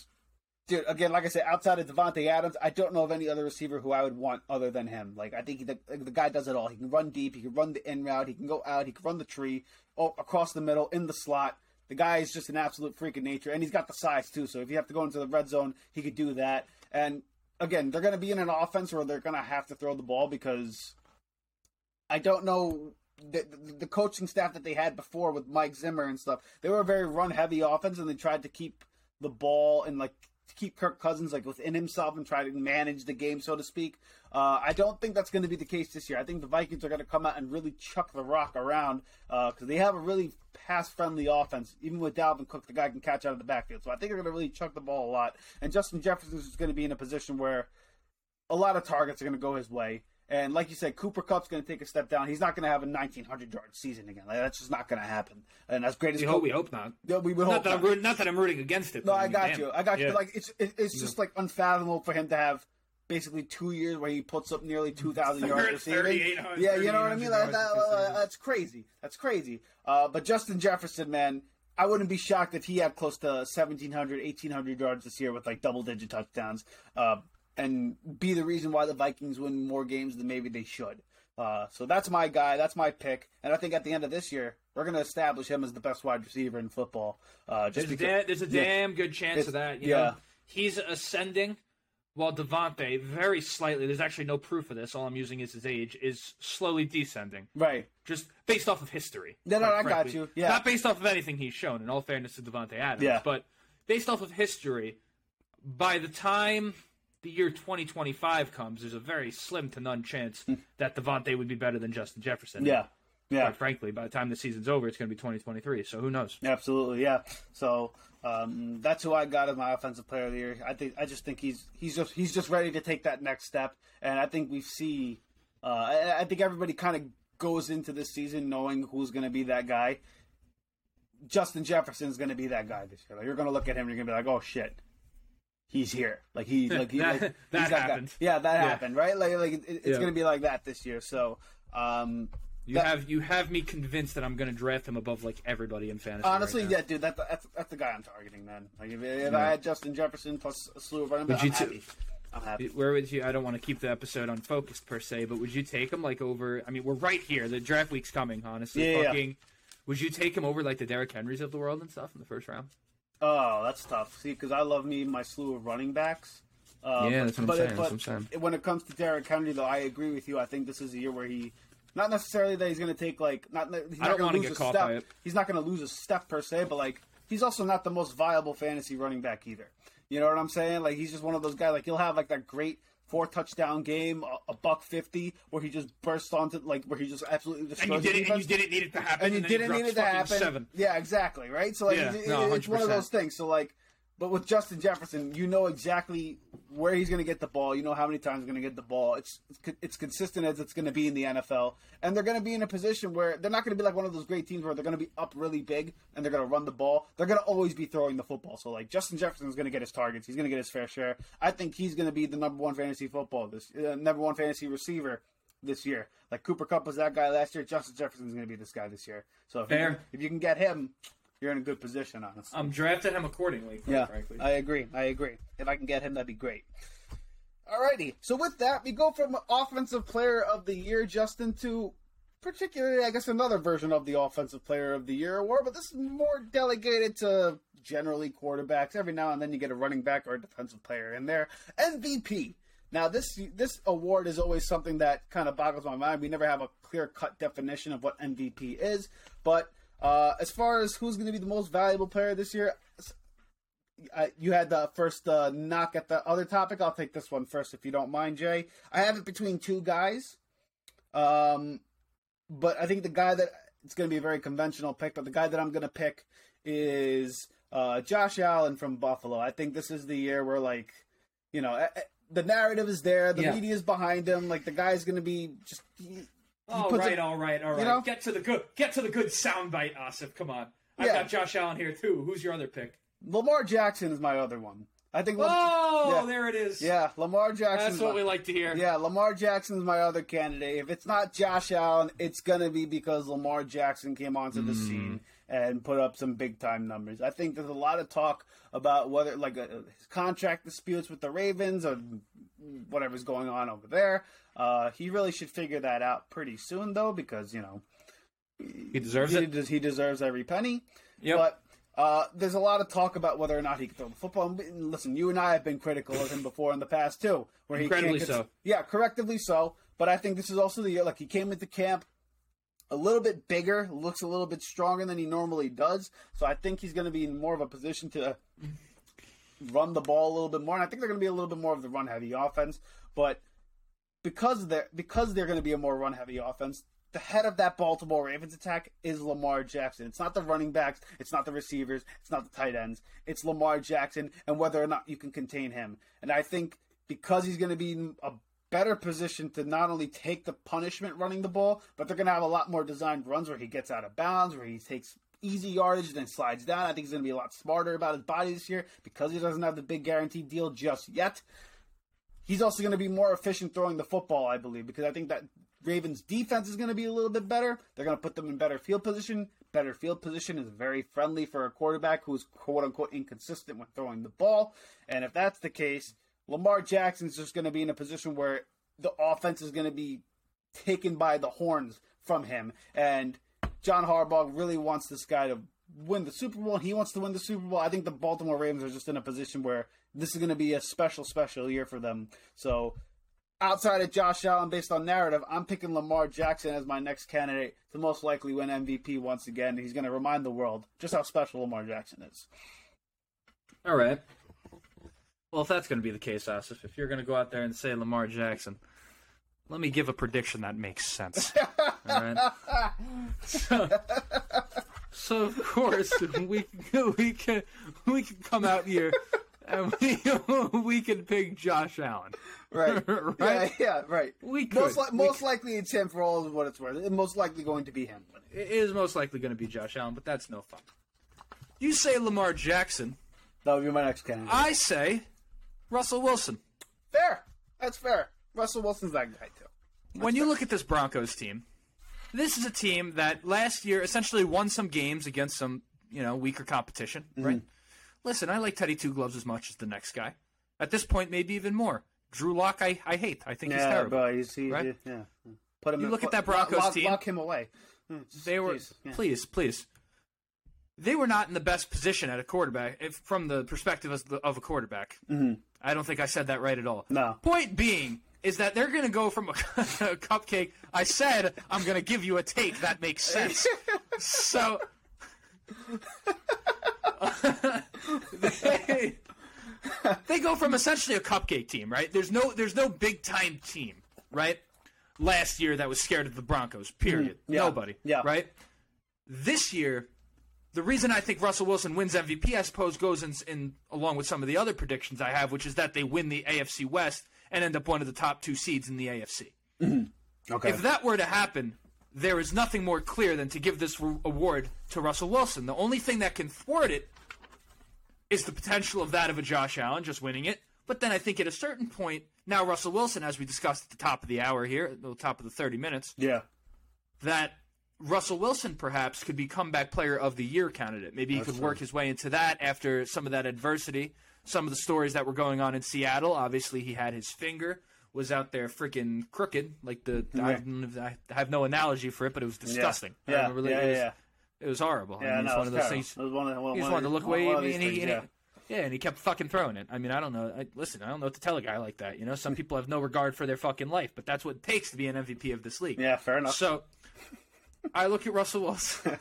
dude, again, like I said, outside of Davante Adams, I don't know of any other receiver who I would want other than him. Like I think the, the guy does it all. He can run deep. He can run the in route. He can go out. He can run the tree, oh, across the middle, in the slot. The guy is just an absolute freak of nature, and he's got the size too. So if you have to go into the red zone, he could do that. And again, they're going to be in an offense where they're going to have to throw the ball because I don't know the, the, coaching staff that they had before with Mike Zimmer and stuff. They were a very run heavy offense, and they tried to keep the ball and like keep Kirk Cousins like within himself and try to manage the game, so to speak. Uh, I don't think that's going to be the case this year. I think the Vikings are going to come out and really chuck the rock around because they have a really pass friendly offense. Even with Dalvin Cook, the guy can catch out of the backfield. So I think they're going to really chuck the ball a lot. And Justin Jefferson is going to be in a position where a lot of targets are going to go his way. And like you said, Cooper Kupp's going to take a step down. He's not going to have a 1900 yard season again. Like, that's just not going to happen. And as great as
We hope, we hope not.
Yeah, we would
Not
hope
that, I'm
not.
rooting, not that I'm rooting against it.
No, I
mean,
got
damn.
you. I got you.
Yeah.
But like it's it, it's just like unfathomable for him to have basically two years where he puts up nearly two thousand yards receiving.
3,800
Yeah, you know what I mean. Like, that, uh, that's crazy. That's crazy. Uh, but Justin Jefferson, man, I wouldn't be shocked if he had close to 1,700, 1,800 yards this year with like double digit touchdowns, uh, and be the reason why the Vikings win more games than maybe they should. Uh, so that's my guy. That's my pick. And I think at the end of this year, we're going to establish him as the best wide receiver in football. Uh, just
There's, a
because,
da- there's a damn good chance of that. You
yeah.
know, he's ascending, while Davante, very slightly. There's actually no proof of this. All I'm using is his age. Is slowly descending,
right.
just based off of history.
No, no, I got you. Yeah.
Not based off of anything he's shown. In all fairness to Davante Adams,
Yeah.
but based off of history, by the time the year 2025 comes, there's a very slim to none chance that Davante would be better than Justin Jefferson.
Hmm. Yeah. Yeah.
Quite frankly, by the time the season's over, it's going to be 2023. So who knows?
Absolutely, yeah. So um, that's who I got as my offensive player of the year. I think I just think he's he's just he's just ready to take that next step, and I think we see. Uh, I, I think everybody kind of goes into this season knowing who's going to be that guy. Justin Jefferson's going to be that guy this year. Like you're going to look at him, and you're going to be like, "Oh shit, he's here!" Like he's like, he,
That-
like
that happened.
Yeah, that
Yeah.
happened, right? Like like it, it's
Yeah.
going to be like that this year. So. Um,
You
That-
have you have me convinced that I'm going to draft him above like everybody in fantasy.
Honestly,
right
yeah, dude, that, that's that's the guy I'm targeting, man. Like if, if
Yeah.
I had Justin Jefferson plus a slew of running backs, I'm
you
happy. I'm happy.
Where would you? I don't want to keep the episode unfocused per se, but would you take him like over? I mean, we're right here. The draft week's coming. Honestly,
Yeah, yeah.
fucking. Would you take him over like the Derrick Henrys of the world and stuff in the first round?
Oh, that's tough. See, because I love me my slew of running backs. Uh,
Yeah,
but,
that's what I'm
but,
saying,
But
that's what I'm saying.
when it comes to Derrick Henry, though, I agree with you. I think this is a year where he, not necessarily that he's going to take like, not he's
I
not
don't
going
wanna
lose
get
a
caught
step.
by it.
He's not going to lose a step per se, but like he's also not the most viable fantasy running back either. You know what I'm saying? Like he's just one of those guys. Like he'll have like that great four touchdown game, a, a buck fifty, where he just burst onto like where he just absolutely destroys
And you
the
did it. And
defense
you didn't need it to happen.
and you
then
didn't need it to happen.
Seven.
Yeah, exactly. Right. So like,
Yeah,
it-
no,
it's one of those things. So like, but with Justin Jefferson, you know exactly where he's going to get the ball. You know how many times he's going to get the ball. It's it's, consistent as it's going to be in the NFL, and they're going to be in a position where they're not going to be like one of those great teams where they're going to be up really big and they're going to run the ball. They're going to always be throwing the football. So like, Justin Jefferson is going to get his targets. He's going to get his fair share. I think he's going to be the number one fantasy football this uh, number one fantasy receiver this year. Like Cooper Kupp was that guy last year. Justin Jefferson's going to be this guy this year. So if
Fair.
can, if you can get him, you're in a good position, honestly.
I'm drafting him accordingly. Quite
yeah,
frankly.
I agree. I agree. If I can get him, that'd be great. Alrighty. So with that, we go from offensive player of the year, Justin, to particularly, I guess, another version of the offensive player of the year award, but this is more delegated to generally quarterbacks. Every now and then you get a running back or a defensive player in there. MVP. Now this this award is always something that kind of boggles my mind. We never have a clear cut definition of what MVP is, but uh, as far as who's going to be the most valuable player this year, I, you had the first uh, knock at the other topic. I'll take this one first, if you don't mind, Jay. I have it between two guys, um, but I think the guy that it's going to be a very conventional pick, but the guy that I'm going to pick is uh, Josh Allen from Buffalo. I think this is the year where, like, you know, eh, eh, the narrative is there, the
Yeah.
media is behind him. Like, the guy's going to be just. He
All right,
it-
all right, all right.
you know?
Get to the good. Get to the good soundbite, Asif. Come on. I've
Yeah.
got Josh Allen here too. Who's your other pick?
Lamar Jackson is my other one. I think. Lam-
Oh,
yeah.
there it is.
yeah, Lamar Jackson.
That's what we like to hear.
Yeah, Lamar Jackson's my other candidate. If it's not Josh Allen, it's gonna be because Lamar Jackson came onto the hmm. scene and put up some big time numbers. I think there's a lot of talk about whether like uh his contract disputes with the Ravens or whatever's going on over there. Uh, he really should figure that out pretty soon, though, because you know
He deserves
he,
it.
he deserves every penny.
Yep.
But uh, there's a lot of talk about whether or not he can throw the football. And listen, you and I have been critical of him before in the past too, where he
Incredibly
can't cons-
so.
Yeah, correctively so. But I think this is also the year. Like he came into camp a little bit bigger, looks a little bit stronger than he normally does. So I think he's going to be in more of a position to run the ball a little bit more. And I think they're going to be a little bit more of the run heavy offense. But because they're because they're going to be a more run heavy offense, the head of that Baltimore Ravens attack is Lamar Jackson. It's not the running backs, it's not the receivers, it's not the tight ends. It's Lamar Jackson and whether or not you can contain him. And I think because he's going to be a better position to not only take the punishment running the ball, but they're going to have a lot more designed runs where he gets out of bounds, where he takes easy yardage, and then slides down. I think he's going to be a lot smarter about his body this year because he doesn't have the big guaranteed deal just yet. He's also going to be more efficient throwing the football, I believe, because I think that Ravens defense is going to be a little bit better. They're going to put them in better field position. Better field position is very friendly for a quarterback who is quote unquote inconsistent when throwing the ball. And if that's the case, Lamar Jackson's just going to be in a position where the offense is going to be taken by the horns from him. And John Harbaugh really wants this guy to win the Super Bowl. He wants to win the Super Bowl. I think the Baltimore Ravens are just in a position where this is going to be a special, special year for them. So, outside of Josh Allen, based on narrative, I'm picking Lamar Jackson as my next candidate to most likely win MVP once again. He's going to remind the world just how special Lamar Jackson is.
All right. Well, if that's going to be the case, Asif, if you're going to go out there and say Lamar Jackson, let me give a prediction that makes sense. All right. So, so of course we we can we can come out here and we we can pick Josh Allen.
Right.
Right?
Yeah, yeah, right.
We could.
Most, li-
We
most likely it's him for all of what it's worth. It's most likely going to be him.
It is most likely going to be Josh Allen, but that's no fun. You say Lamar Jackson.
That would be my next candidate.
I say Russell Wilson.
fair. That's fair. Russell Wilson's that guy too.
when you look at this Broncos team, this is a team that last year essentially won some games against some, you know, weaker competition, right? Listen, I like Teddy Two Gloves as much as the next guy. At this point, maybe even more. Drew Lock, I, I hate. I think he's terrible.
but he's, he,
right?
yeah. Put him.
You
in,
look at that Broncos
lock,
team.
Lock him away. Hmm,
They were
please, yeah.
please, please. They were not in the best position at a quarterback if, from the perspective of, the, of a quarterback. Mm-hmm. I don't think I said that right at all.
No.
Point being is that they're going to go from a, a cupcake. I said I'm going to give you a take that makes sense. so they, they go from essentially a cupcake team, right? There's no there's no big time team, right? Last year that was scared of the Broncos. Period.
yeah,
Nobody.
yeah.
Right. This year, the reason I think Russell Wilson wins MVP, I suppose, goes in, in along with some of the other predictions I have, which is that they win the AFC West and end up one of the top two seeds in the AFC. Mm-hmm.
Okay.
If that were to happen, there is nothing more clear than to give this award to Russell Wilson. The only thing that can thwart it is the potential of that of a Josh Allen just winning it. But then I think at a certain point, now Russell Wilson, as we discussed at the top of the hour here, at the top of the 30 minutes,
yeah.
that Russell Wilson perhaps could be comeback player of the year candidate. Maybe he could work his way into that after some of that adversity. Some of the stories that were going on in Seattle. Obviously, he had his finger was out there freaking crooked. Like the I, I have no analogy for it, but it was disgusting. I
Yeah.
remember
Yeah.
it, was,
yeah.
it was horrible. I
Yeah.
mean,
no,
it's one
it's
of those things.
It was one of, one,
He just wanted to look away,
one
and, he,
things,
and he-
yeah.
yeah, and he kept fucking throwing it. I mean, I don't know. I, listen, I don't know what to tell a guy like that. You know, some people have no regard for their fucking life, but that's what it takes to be an MVP of this league.
Yeah, fair enough.
So, I look at Russell Wilson.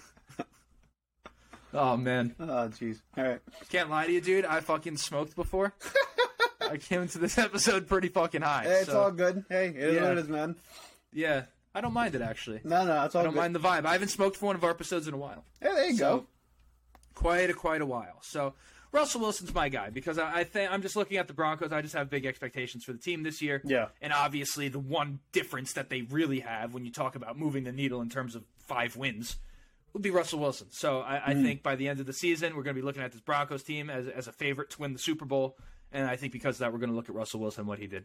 oh man,
oh, jeez. All right.
can't lie to you, dude. I fucking smoked before. I came into this episode pretty fucking high.
Hey, it's
so,
all good. Hey, it is
Yeah.
what it is, man.
yeah, I don't mind it actually.
No, no, it's all good.
I don't
good.
mind the vibe. I haven't smoked for one of our episodes in a while.
Yeah, there you
So,
go.
quite a quite a while. So Russell Wilson's my guy because I, I think I'm just looking at the Broncos. I just have big expectations for the team this year.
Yeah.
and obviously the one difference that they really have when you talk about moving the needle in terms of five wins would be Russell Wilson. So I, I mm. think by the end of the season, we're going to be looking at this Broncos team as, as a favorite to win the Super Bowl. And I think because of that, we're going to look at Russell Wilson what he did.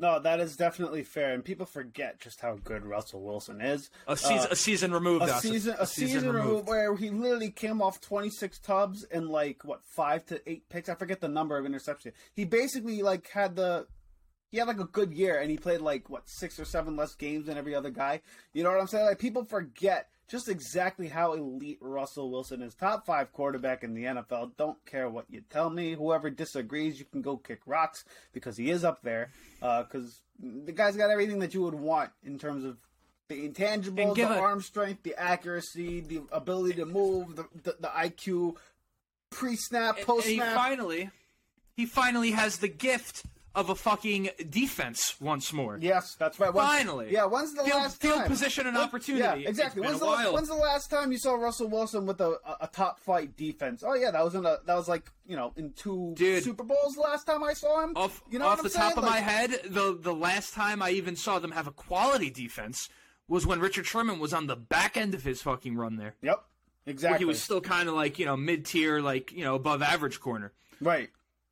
No, that is definitely fair, and people forget just how good Russell Wilson is.
A season, uh, a season removed.
A season, a, a season, season removed. removed where he literally came off twenty six tubs and like what five to eight picks. I forget the number of interceptions. He basically like had the he had like a good year, and he played like what six or seven less games than every other guy. You know what I'm saying? Like people forget just exactly how elite Russell Wilson is. Top five quarterback in the NFL. Don't care what you tell me. Whoever disagrees, you can go kick rocks because he is up there. Because uh, the guy's got everything that you would want in terms of the intangibles, the a... arm strength, the accuracy, the ability to move, the, the, the IQ, pre-snap, post-snap.
finally, he finally has the gift of a fucking defense once more.
Yes, that's right. Once,
Finally.
Yeah, when's the
field,
last
field
time?
position and opportunity.
Yeah, exactly. When's the, when's the, last time you saw Russell Wilson with a, a, a, top flight defense? Oh yeah, that was in a that was like you know in two Dude, Super Bowls last time I saw him.
Off,
you know
off the
saying?
top of like, my head, the the last time I even saw them have a quality defense was when Richard Sherman was on the back end of his fucking run there.
Yep, exactly.
he was still kind of like you know mid tier, like you know above average corner.
Right.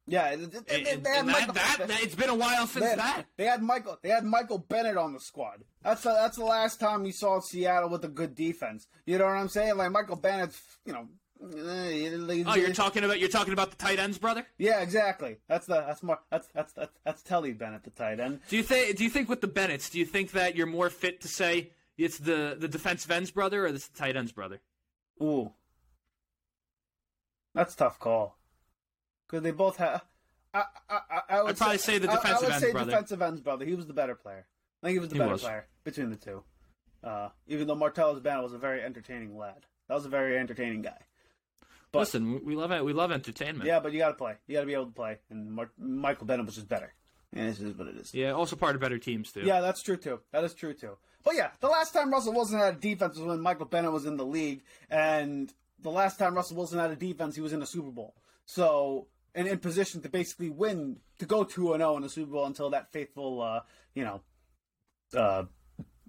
Yeah, and,
and, and Michael, that, that, it's been a while since
they had,
that.
They had Michael. They had Michael Bennett on the squad. That's the, that's the last time you saw Seattle with a good defense. You know what I'm saying? Like Michael Bennett's, you know.
Eh, oh, you're talking about you're talking about the tight ends, brother.
Yeah, exactly. That's the that's more that's that's that's, that's Telly Bennett, the tight end.
Do you think do you think with the Bennetts, do you think that you're more fit to say it's the the defensive ends brother or it's the tight ends brother?
Ooh, that's tough call because they both have. I, I, I would
I'd probably say, say the defensive I, I would
ends
say brother.
defensive ends brother. He was the better player. I think he was the he better was. player between the two. Uh, even though Martellus Bennett was a very entertaining lad. That was a very entertaining guy.
But, Listen, we love it. We love entertainment.
Yeah, but you got to play. You got to be able to play. And Mar- Michael Bennett was just better. And this is what it is.
Yeah, also part of better teams too.
Yeah, that's true too. That is true too. But yeah, the last time Russell Wilson had a defense was when Michael Bennett was in the league, and the last time Russell Wilson had a defense, he was in a Super Bowl. So and in position to basically win to go two and zero oh in the Super Bowl until that faithful, uh, you know, uh,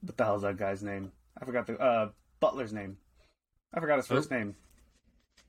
what the hell's that guy's name? I forgot the uh, Butler's name. I forgot his first Who? name.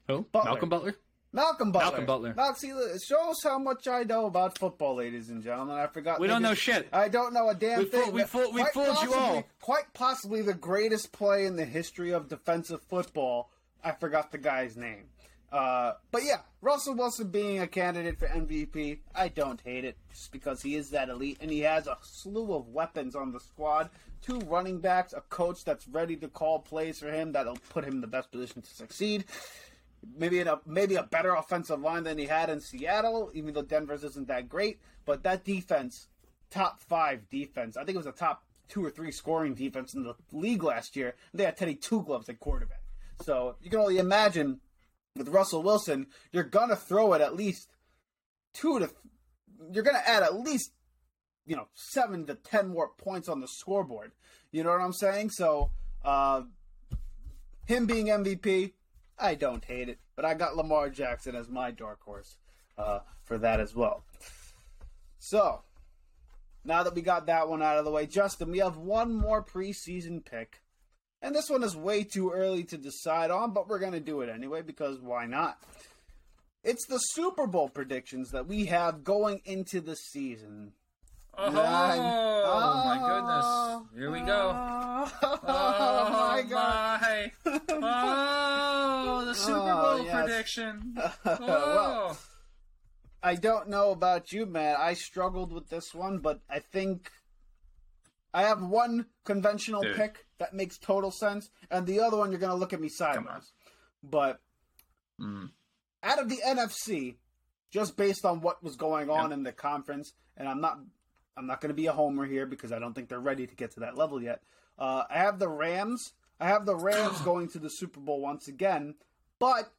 Who? Butler. Malcolm Butler.
Malcolm Butler.
Malcolm Butler.
Now, see, it shows how much I know about football, ladies and gentlemen. I forgot.
We don't know shit.
I don't know a damn
we
thing.
Fool, we fool, we fooled
possibly,
you all.
Quite possibly the greatest play in the history of defensive football. I forgot the guy's name. Uh, but yeah, Russell Wilson being a candidate for MVP, I don't hate it just because he is that elite and he has a slew of weapons on the squad. Two running backs, a coach that's ready to call plays for him that'll put him in the best position to succeed. Maybe a maybe a better offensive line than he had in Seattle, even though Denver's isn't that great. But that defense, top five defense, I think it was a top two or three scoring defense in the league last year. They had Teddy Two Gloves at quarterback, so you can only imagine with Russell Wilson, you're gonna throw it at least two to. You're gonna add at least you know seven to ten more points on the scoreboard. You know what I'm saying? So uh, him being MVP, I don't hate it, but I got Lamar Jackson as my dark horse uh, for that as well. So now that we got that one out of the way, Justin, we have one more preseason pick and this one is way too early to decide on, but we're going to do it anyway because why not? It's the Super Bowl predictions that we have going into the season.
Oh, oh my goodness. Here we go. Oh, oh my god. My. Oh, the Super oh, Bowl yes. prediction. Oh. well,
I don't know about you, Matt. I struggled with this one, but I think I have one conventional Dude. pick that makes total sense, and the other one you're going to look at me sideways. But mm. out of the NFC, just based on what was going on yep. in the conference, and I'm not I'm not going to be a homer here because I don't think they're ready to get to that level yet. Uh, I have the Rams. I have the Rams going to the Super Bowl once again, but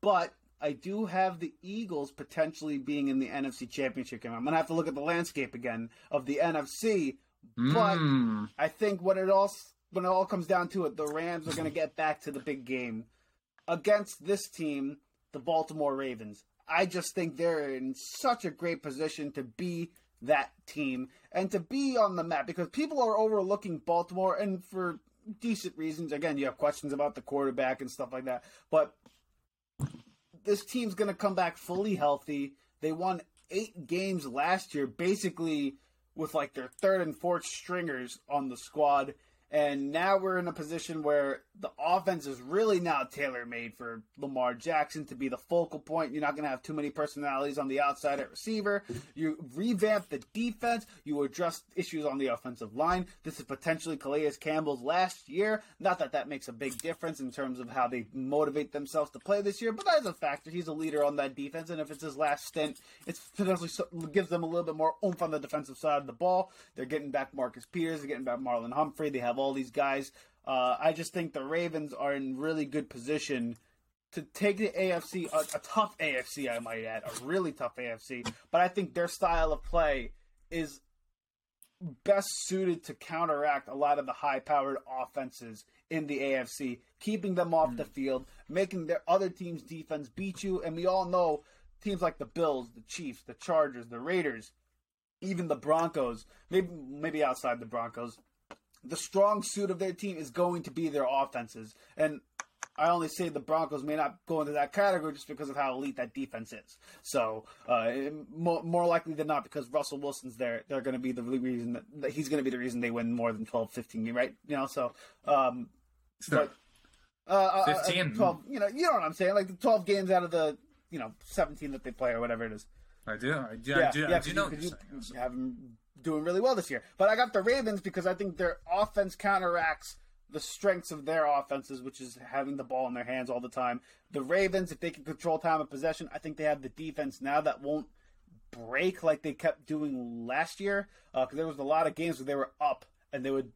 but I do have the Eagles potentially being in the NFC Championship game. I'm going to have to look at the landscape again of the NFC, but mm. I think when it all when it all comes down to it, the Rams are going to get back to the big game against this team, the Baltimore Ravens. I just think they're in such a great position to be that team and to be on the map because people are overlooking Baltimore and for decent reasons. Again, you have questions about the quarterback and stuff like that, but this team's going to come back fully healthy. They won eight games last year, basically with like their third and fourth stringers on the squad. And now we're in a position where the offense is really now tailor made for Lamar Jackson to be the focal point. You're not going to have too many personalities on the outside at receiver. You revamp the defense. You address issues on the offensive line. This is potentially Calais Campbell's last year. Not that that makes a big difference in terms of how they motivate themselves to play this year, but that is a factor. He's a leader on that defense, and if it's his last stint, it potentially gives them a little bit more oomph on the defensive side of the ball. They're getting back Marcus Peters. They're getting back Marlon Humphrey. They have all these guys. Uh, I just think the Ravens are in really good position to take the AFC, a, a, tough AFC, I might add, a really tough AFC. But I think their style of play is best suited to counteract a lot of the high-powered offenses in the AFC, keeping them off mm. the field, making their other team's defense beat you. And we all know teams like the Bills, the Chiefs, the Chargers, the Raiders, even the Broncos, maybe maybe outside the Broncos, the strong suit of their team is going to be their offenses. And I only say the Broncos may not go into that category just because of how elite that defense is. So, uh, more, more, likely than not, because Russell Wilson's there, they're going to be the reason that, that he's going to be the reason they win more than 12, 15, right? You know, so, um,
sure. but, uh, 15.
Uh, 12, you know, you know what I'm saying? Like the 12 games out of the, you know, 17 that they play or whatever it is.
I do. I do. Yeah, I do, yeah, I do know
you, you have them doing really well this year. But I got the Ravens because I think their offense counteracts the strengths of their offenses, which is having the ball in their hands all the time. The Ravens, if they can control time of possession, I think they have the defense now that won't break like they kept doing last year. Because uh, there was a lot of games where they were up and they would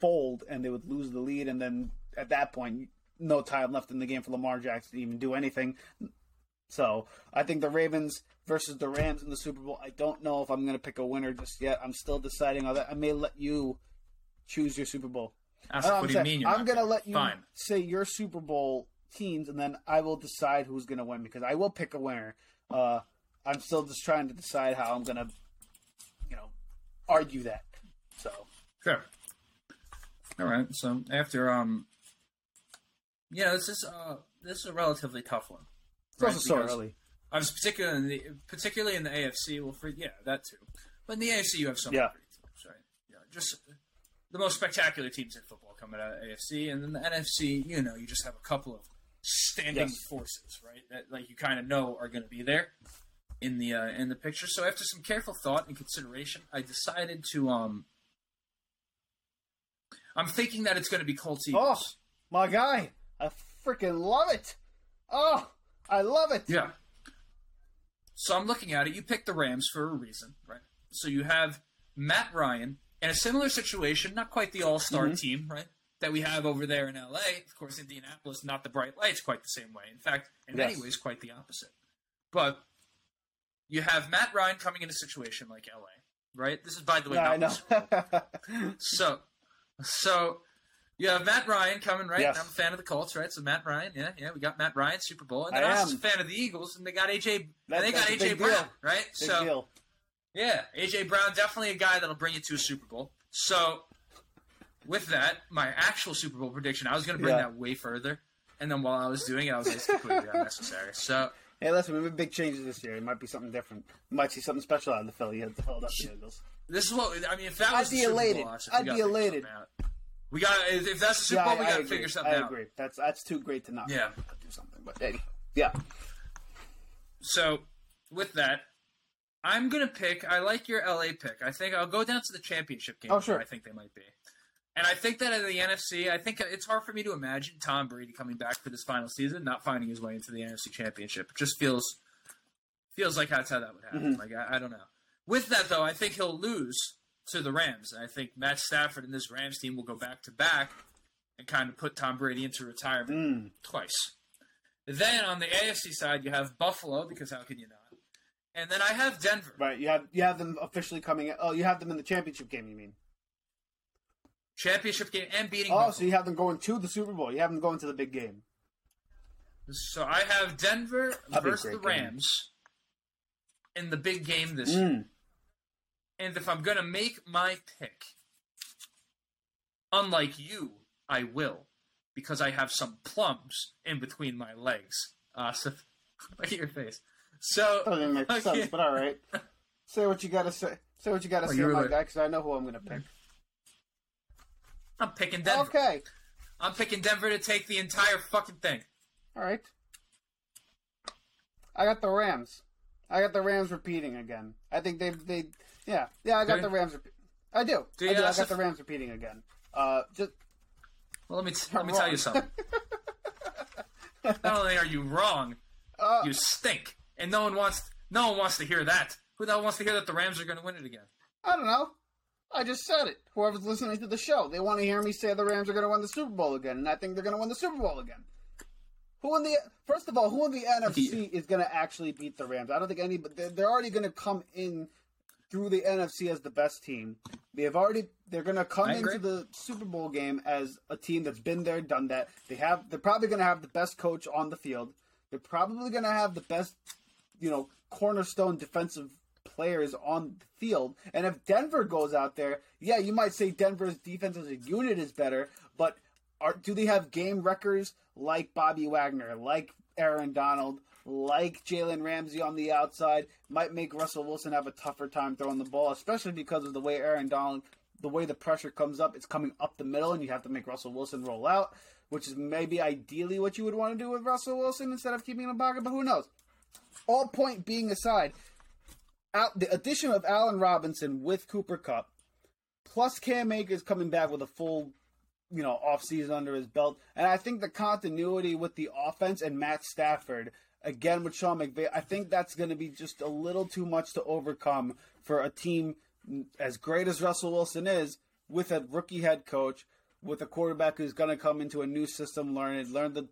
fold and they would lose the lead, and then at that point, no time left in the game for Lamar Jackson to even do anything. So I think the Ravens versus the Rams in the Super Bowl. I don't know if I'm going to pick a winner just yet. I'm still deciding on that. I may let you choose your Super Bowl.
Ask, what do you mean?
I'm going to let you
Fine.
say your Super Bowl teams, and then I will decide who's going to win because I will pick a winner. Uh, I'm still just trying to decide how I'm going to, you know, argue that. So
sure. All right. So after um, yeah, this is uh, this is a relatively tough one.
It's right? also so early.
I was particularly in the particularly in the AFC. Well, for yeah, that too. But in the AFC, you have some
yeah.
great teams, right? Yeah, just the most spectacular teams in football coming out of AFC, and then the NFC. You know, you just have a couple of standing yes. forces, right? That like you kind of know are going to be there in the uh, in the picture. So after some careful thought and consideration, I decided to um. I'm thinking that it's going to be Colts Eagles.
Oh, my guy! I freaking love it. Oh, I love it.
Yeah. So I'm looking at it. You picked the Rams for a reason, right? So you have Matt Ryan in a similar situation, not quite the all star mm-hmm. team, right? That we have over there in LA. Of course, Indianapolis, not the bright lights quite the same way. In fact, in yes. many ways, quite the opposite. But you have Matt Ryan coming in a situation like LA, right? This is, by the way,
I know.
so, so you have Matt Ryan coming, right? Yes. I'm a fan of the Colts, right? So Matt Ryan, yeah, yeah, we got Matt Ryan, Super Bowl, and then I, I was a fan of the Eagles, and they got AJ, that, they got AJ Brown, deal. right?
Big
so,
deal.
yeah, AJ Brown definitely a guy that'll bring you to a Super Bowl. So, with that, my actual Super Bowl prediction, I was going to bring yeah. that way further, and then while I was doing it, I was just completely unnecessary. So.
Hey, listen, we have big changes this year. It might be something different. You might see something special out of the Philly, the Philadelphia Eagles.
This is what I mean. If that was
I'd be elated.
Bowl,
I'd be elated.
We got if that's the Super Bowl, yeah, we got to figure something
I
out.
I agree. That's that's too great to not
yeah.
do something. But hey, yeah.
So with that, I'm gonna pick. I like your LA pick. I think I'll go down to the championship game.
Oh sure.
I think they might be. And I think that in the NFC, I think it's hard for me to imagine Tom Brady coming back for this final season, not finding his way into the NFC Championship. It just feels feels like that's how that would happen. Mm-hmm. Like I, I don't know. With that though, I think he'll lose to the Rams. And I think Matt Stafford and this Rams team will go back to back and kind of put Tom Brady into retirement
mm.
twice. Then on the AFC side, you have Buffalo because how can you not? And then I have Denver.
Right, you have you have them officially coming. Oh, you have them in the championship game. You mean?
Championship game and beating.
Oh,
Buffalo.
so you have them going to the Super Bowl. You have them going to the big game.
So I have Denver That'd versus the Rams game. in the big game this
mm.
year. And if I'm going to make my pick, unlike you, I will, because I have some plums in between my legs. Uh, so, look at your face. So,
Doesn't make
okay.
sense, but all right. Say what you gotta say. Say what you gotta
Oh,
say, my guy, because I know who I'm gonna pick.
I'm picking Denver.
Okay,
I'm picking Denver to take the entire fucking thing.
all right. I got the Rams. I got the Rams repeating again. I think they they yeah yeah I got the? Rams. I do.
Do
I, do. I got the Rams repeating again. Uh, just
Well, let me t- let me tell you something. Not only are you wrong,
uh,
you stink, and no one wants no one wants to hear that. Who the hell wants to hear that the Rams are going to win it again?
I don't know. I just said it. Whoever's listening to the show, they want to hear me say the Rams are going to win the Super Bowl again, and I think they're going to win the Super Bowl again. Who in the first of all, who in the NFC is going to actually beat the Rams? I don't think any, but they're, they're already going to come in through the NFC as the best team. They have already they're going to come
I
into
agree.
the Super Bowl game as a team that's been there, done that. They have they're probably going to have the best coach on the field. They're probably going to have the best, you know, cornerstone defensive players on the field. And if Denver goes out there, yeah, you might say Denver's defense as a unit is better, but are, do they have game wreckers like Bobby Wagner, like Aaron Donald, like Jalen Ramsey on the outside? Might make Russell Wilson have a tougher time throwing the ball, especially because of the way Aaron Donald, the way the pressure comes up, it's coming up the middle, and you have to make Russell Wilson roll out, which is maybe ideally what you would want to do with Russell Wilson instead of keeping him in pocket, but who knows? All point being aside, out, the addition of Allen Robinson with Cooper Kupp, plus Cam Akers coming back with a full, you know, offseason under his belt, and I think the continuity with the offense and Matt Stafford, again with Sean McVay, I think that's going to be just a little too much to overcome for a team as great as Russell Wilson is, with a rookie head coach, with a quarterback who's going to come into a new system, learn it, learn the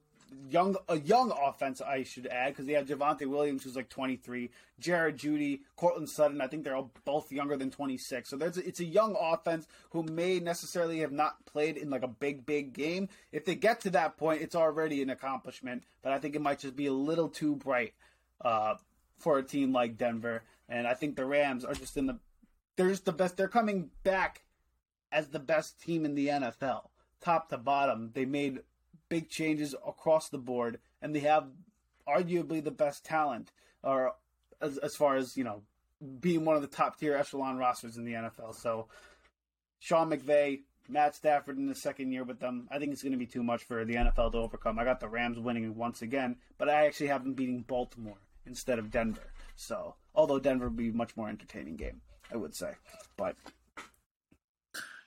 young a young offense I should add because they have Javonte Williams who's like 23, Jerry Jeudy, Courtland Sutton. I think they're all both younger than 26. So there's it's a young offense who may necessarily have not played in like a big big game. If they get to that point, it's already an accomplishment. But I think it might just be a little too bright uh, for a team like Denver. And I think the Rams are just in the they're just the best. They're coming back as the best team in the NFL, top to bottom. They made big changes across the board, and they have arguably the best talent, or as, as far as you know, being one of the top tier echelon rosters in the NFL. So, Sean McVay, Matt Stafford in the second year with them, I think it's going to be too much for the NFL to overcome. I got the Rams winning once again, but I actually have them beating Baltimore instead of Denver. So, although Denver would be a much more entertaining game, I would say, but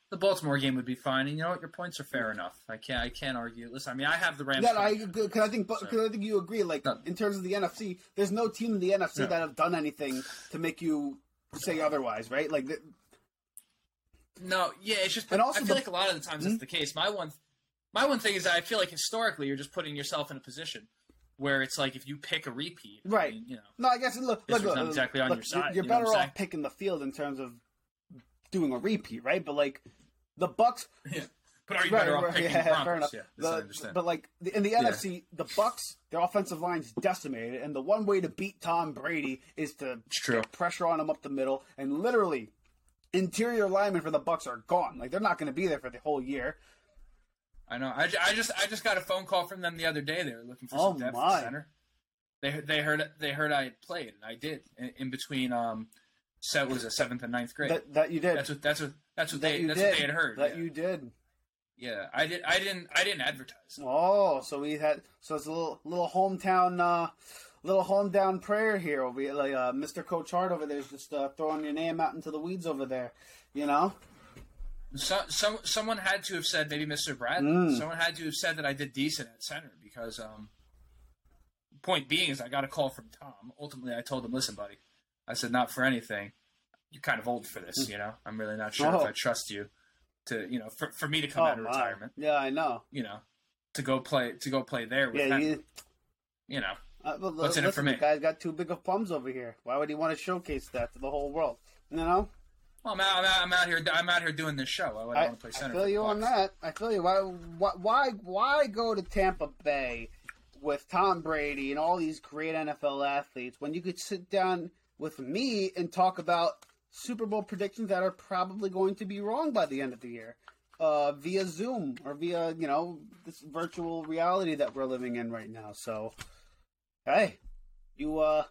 The Baltimore game would be fine, and you know what? Your points are fair enough. I can't I can't argue. Listen, I mean, I have the Rams.
Yeah, I because I think because I think you agree. Like
No.
in terms of the NFC, there's no team in the NFC
No.
that have done anything to make you say otherwise, right? Like th-
No, yeah, it's just.
And also
I feel
the-
like a lot of the times
Hmm?
that's the case. My one, my one thing is that I feel like historically you're just putting yourself in a position where it's like if you pick a repeat, I
Right.
mean, you know,
no, I guess look, look, look,
not exactly on
look,
your side,
You're
you
better off picking the field in terms of doing a repeat, right? But like the Bucks,
yeah. But are you
right,
better
right,
picking
yeah,
Broncos?
fair enough.
Yeah, that's I
The-
understand.
but like in the NFC, the Bucks, their offensive line's decimated, and the one way to beat Tom Brady is to get pressure on him up the middle, and literally, interior linemen for the Bucks are gone. Like they're not going to be there for the whole year.
I know. I, I just I just got a phone call from them the other day. They were looking for
Oh,
some depth
my.
center. They they heard they heard I had played, and I did in, in between. Um, set was a seventh and ninth grade.
That that you did.
that's what that's what that's what
that
they that's
did.
what they had heard.
That
yeah.
you did.
yeah, I did. I didn't. I didn't advertise.
Oh, so we had so it's a little little hometown uh little hometown prayer here. We like uh, Mr. Coach Hart over there is just uh, throwing your name out into the weeds over there. You know?
So, some someone had to have said maybe Mr. Brad.
Mm.
Someone had to have said that I did decent at center because um. Point being is I got a call from Tom. Ultimately, I told him, "Listen, buddy," I said, "Not for anything. You're kind of old for this. You know, I'm really not sure
Oh.
if I trust you to, you know, for, for me to come
Oh
out of
my.
retirement,
Yeah, I know.
you know, to go play to go play there with
Yeah, you,
You know,
uh, but
What's in it for me?
The guy's got too big of plums over here. Why would he want to showcase that to the whole world? You know?
well, I'm out, I'm out, I'm out here. I'm out here doing this show. Would I,
I,
want to play center. I feel
you on that. I feel you. Why, why, why go to Tampa Bay with Tom Brady and all these great NFL athletes when you could sit down with me and talk about Super Bowl predictions that are probably going to be wrong by the end of the year? uh, via Zoom or via you know this virtual reality that we're living in right now. So, hey, you uh,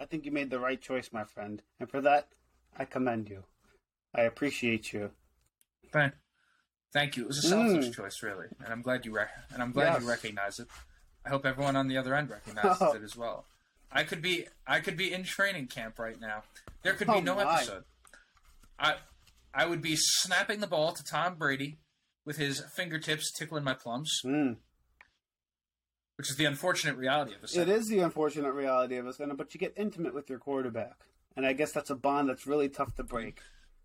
I think you made the right choice, my friend, and for that, I commend you. I appreciate you.
Thank, thank you. It was a selfish
Mm.
choice, really, and I'm glad you rec- and I'm glad you recognize it. I hope everyone on the other end recognizes
Oh.
it as well. I could be I could be in training camp right now. There could be
Oh,
no
my.
episode. I I would be snapping the ball to Tom Brady with his fingertips tickling my plums,
Mm.
which is the unfortunate reality of this.
It is the unfortunate reality of us, but you get intimate with your quarterback, and I guess that's a bond that's really tough to break.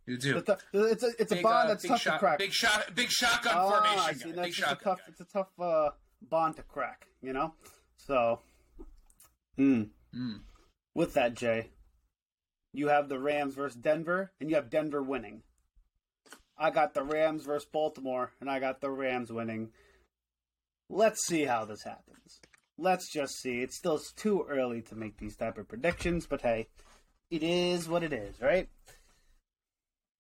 You do.
It's a, it's a, it's a bond
uh,
that's tough
shot,
to crack.
Big shot, big shotgun
Ah,
formation.
See.
big
it's a tough,
guy.
it's a tough uh, bond to crack, you know. So, hmm.
Mm.
With that, Jay, you have the Rams versus Denver, and you have Denver winning. I got the Rams versus Baltimore, and I got the Rams winning. Let's see how this happens. Let's just see. It's still too early to make these type of predictions, but hey, it is what it is, right?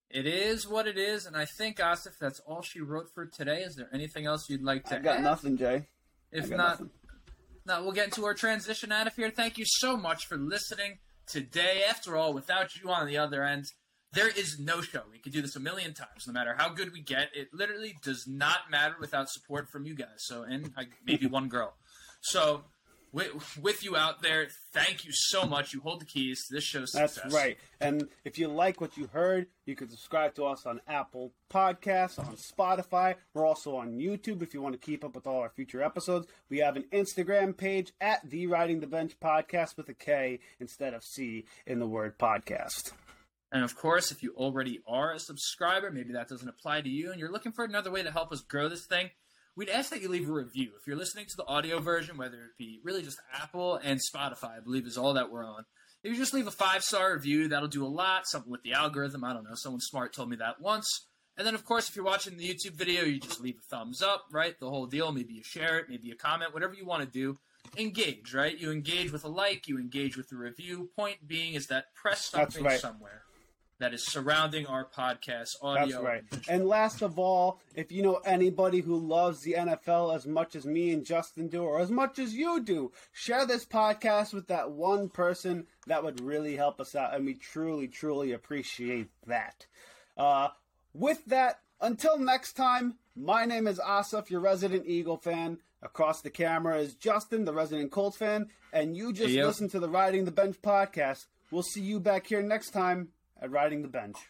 It is what it is, and I think Asif, that's all she wrote for today. Is there anything else you'd like to
I got
add?
nothing, Jay.
If not,
nothing.
Now we'll get into our transition out of here. Thank you so much for listening today. After all, without you on the other end, there is no show. We could do this a million times, no matter how good we get. It literally does not matter without support from you guys. So, and maybe one girl. So, with, with you out there, thank you so much. You hold the keys to this show's
That's
success.
right. And if you like what you heard, you can subscribe to us on Apple Podcasts, on Spotify. We're also on YouTube if you want to keep up with all our future episodes. We have an Instagram page at the Riding the Bench Podcast with a K instead of C in the word podcast.
And of course, if you already are a subscriber, maybe that doesn't apply to you, and you're looking for another way to help us grow this thing, we'd ask that you leave a review. If you're listening to the audio version, whether it be really just Apple and Spotify, I believe is all that we're on. If you just leave a five star review, that'll do a lot. Something with the algorithm, I don't know. Someone smart told me that once. And then, of course, if you're watching the YouTube video, you just leave a thumbs up, right? The whole deal. Maybe you share it, maybe you comment, whatever you want to do. Engage, right? You engage with a like, you engage with a review. Point being is that press something
right.
somewhere that is surrounding our podcast audio.
That's right.
and
last of all, if you know anybody who loves the NFL as much as me and Justin do, or as much as you do, share this podcast with that one person. That would really help us out, and we truly, truly appreciate that. Uh, with that, until next time, my name is Asaf, your resident Eagle fan. Across the camera is Justin, the resident Colts fan, and you just
yo.
listened to the Riding the Bench podcast. We'll see you back here next time at Riding the Bench.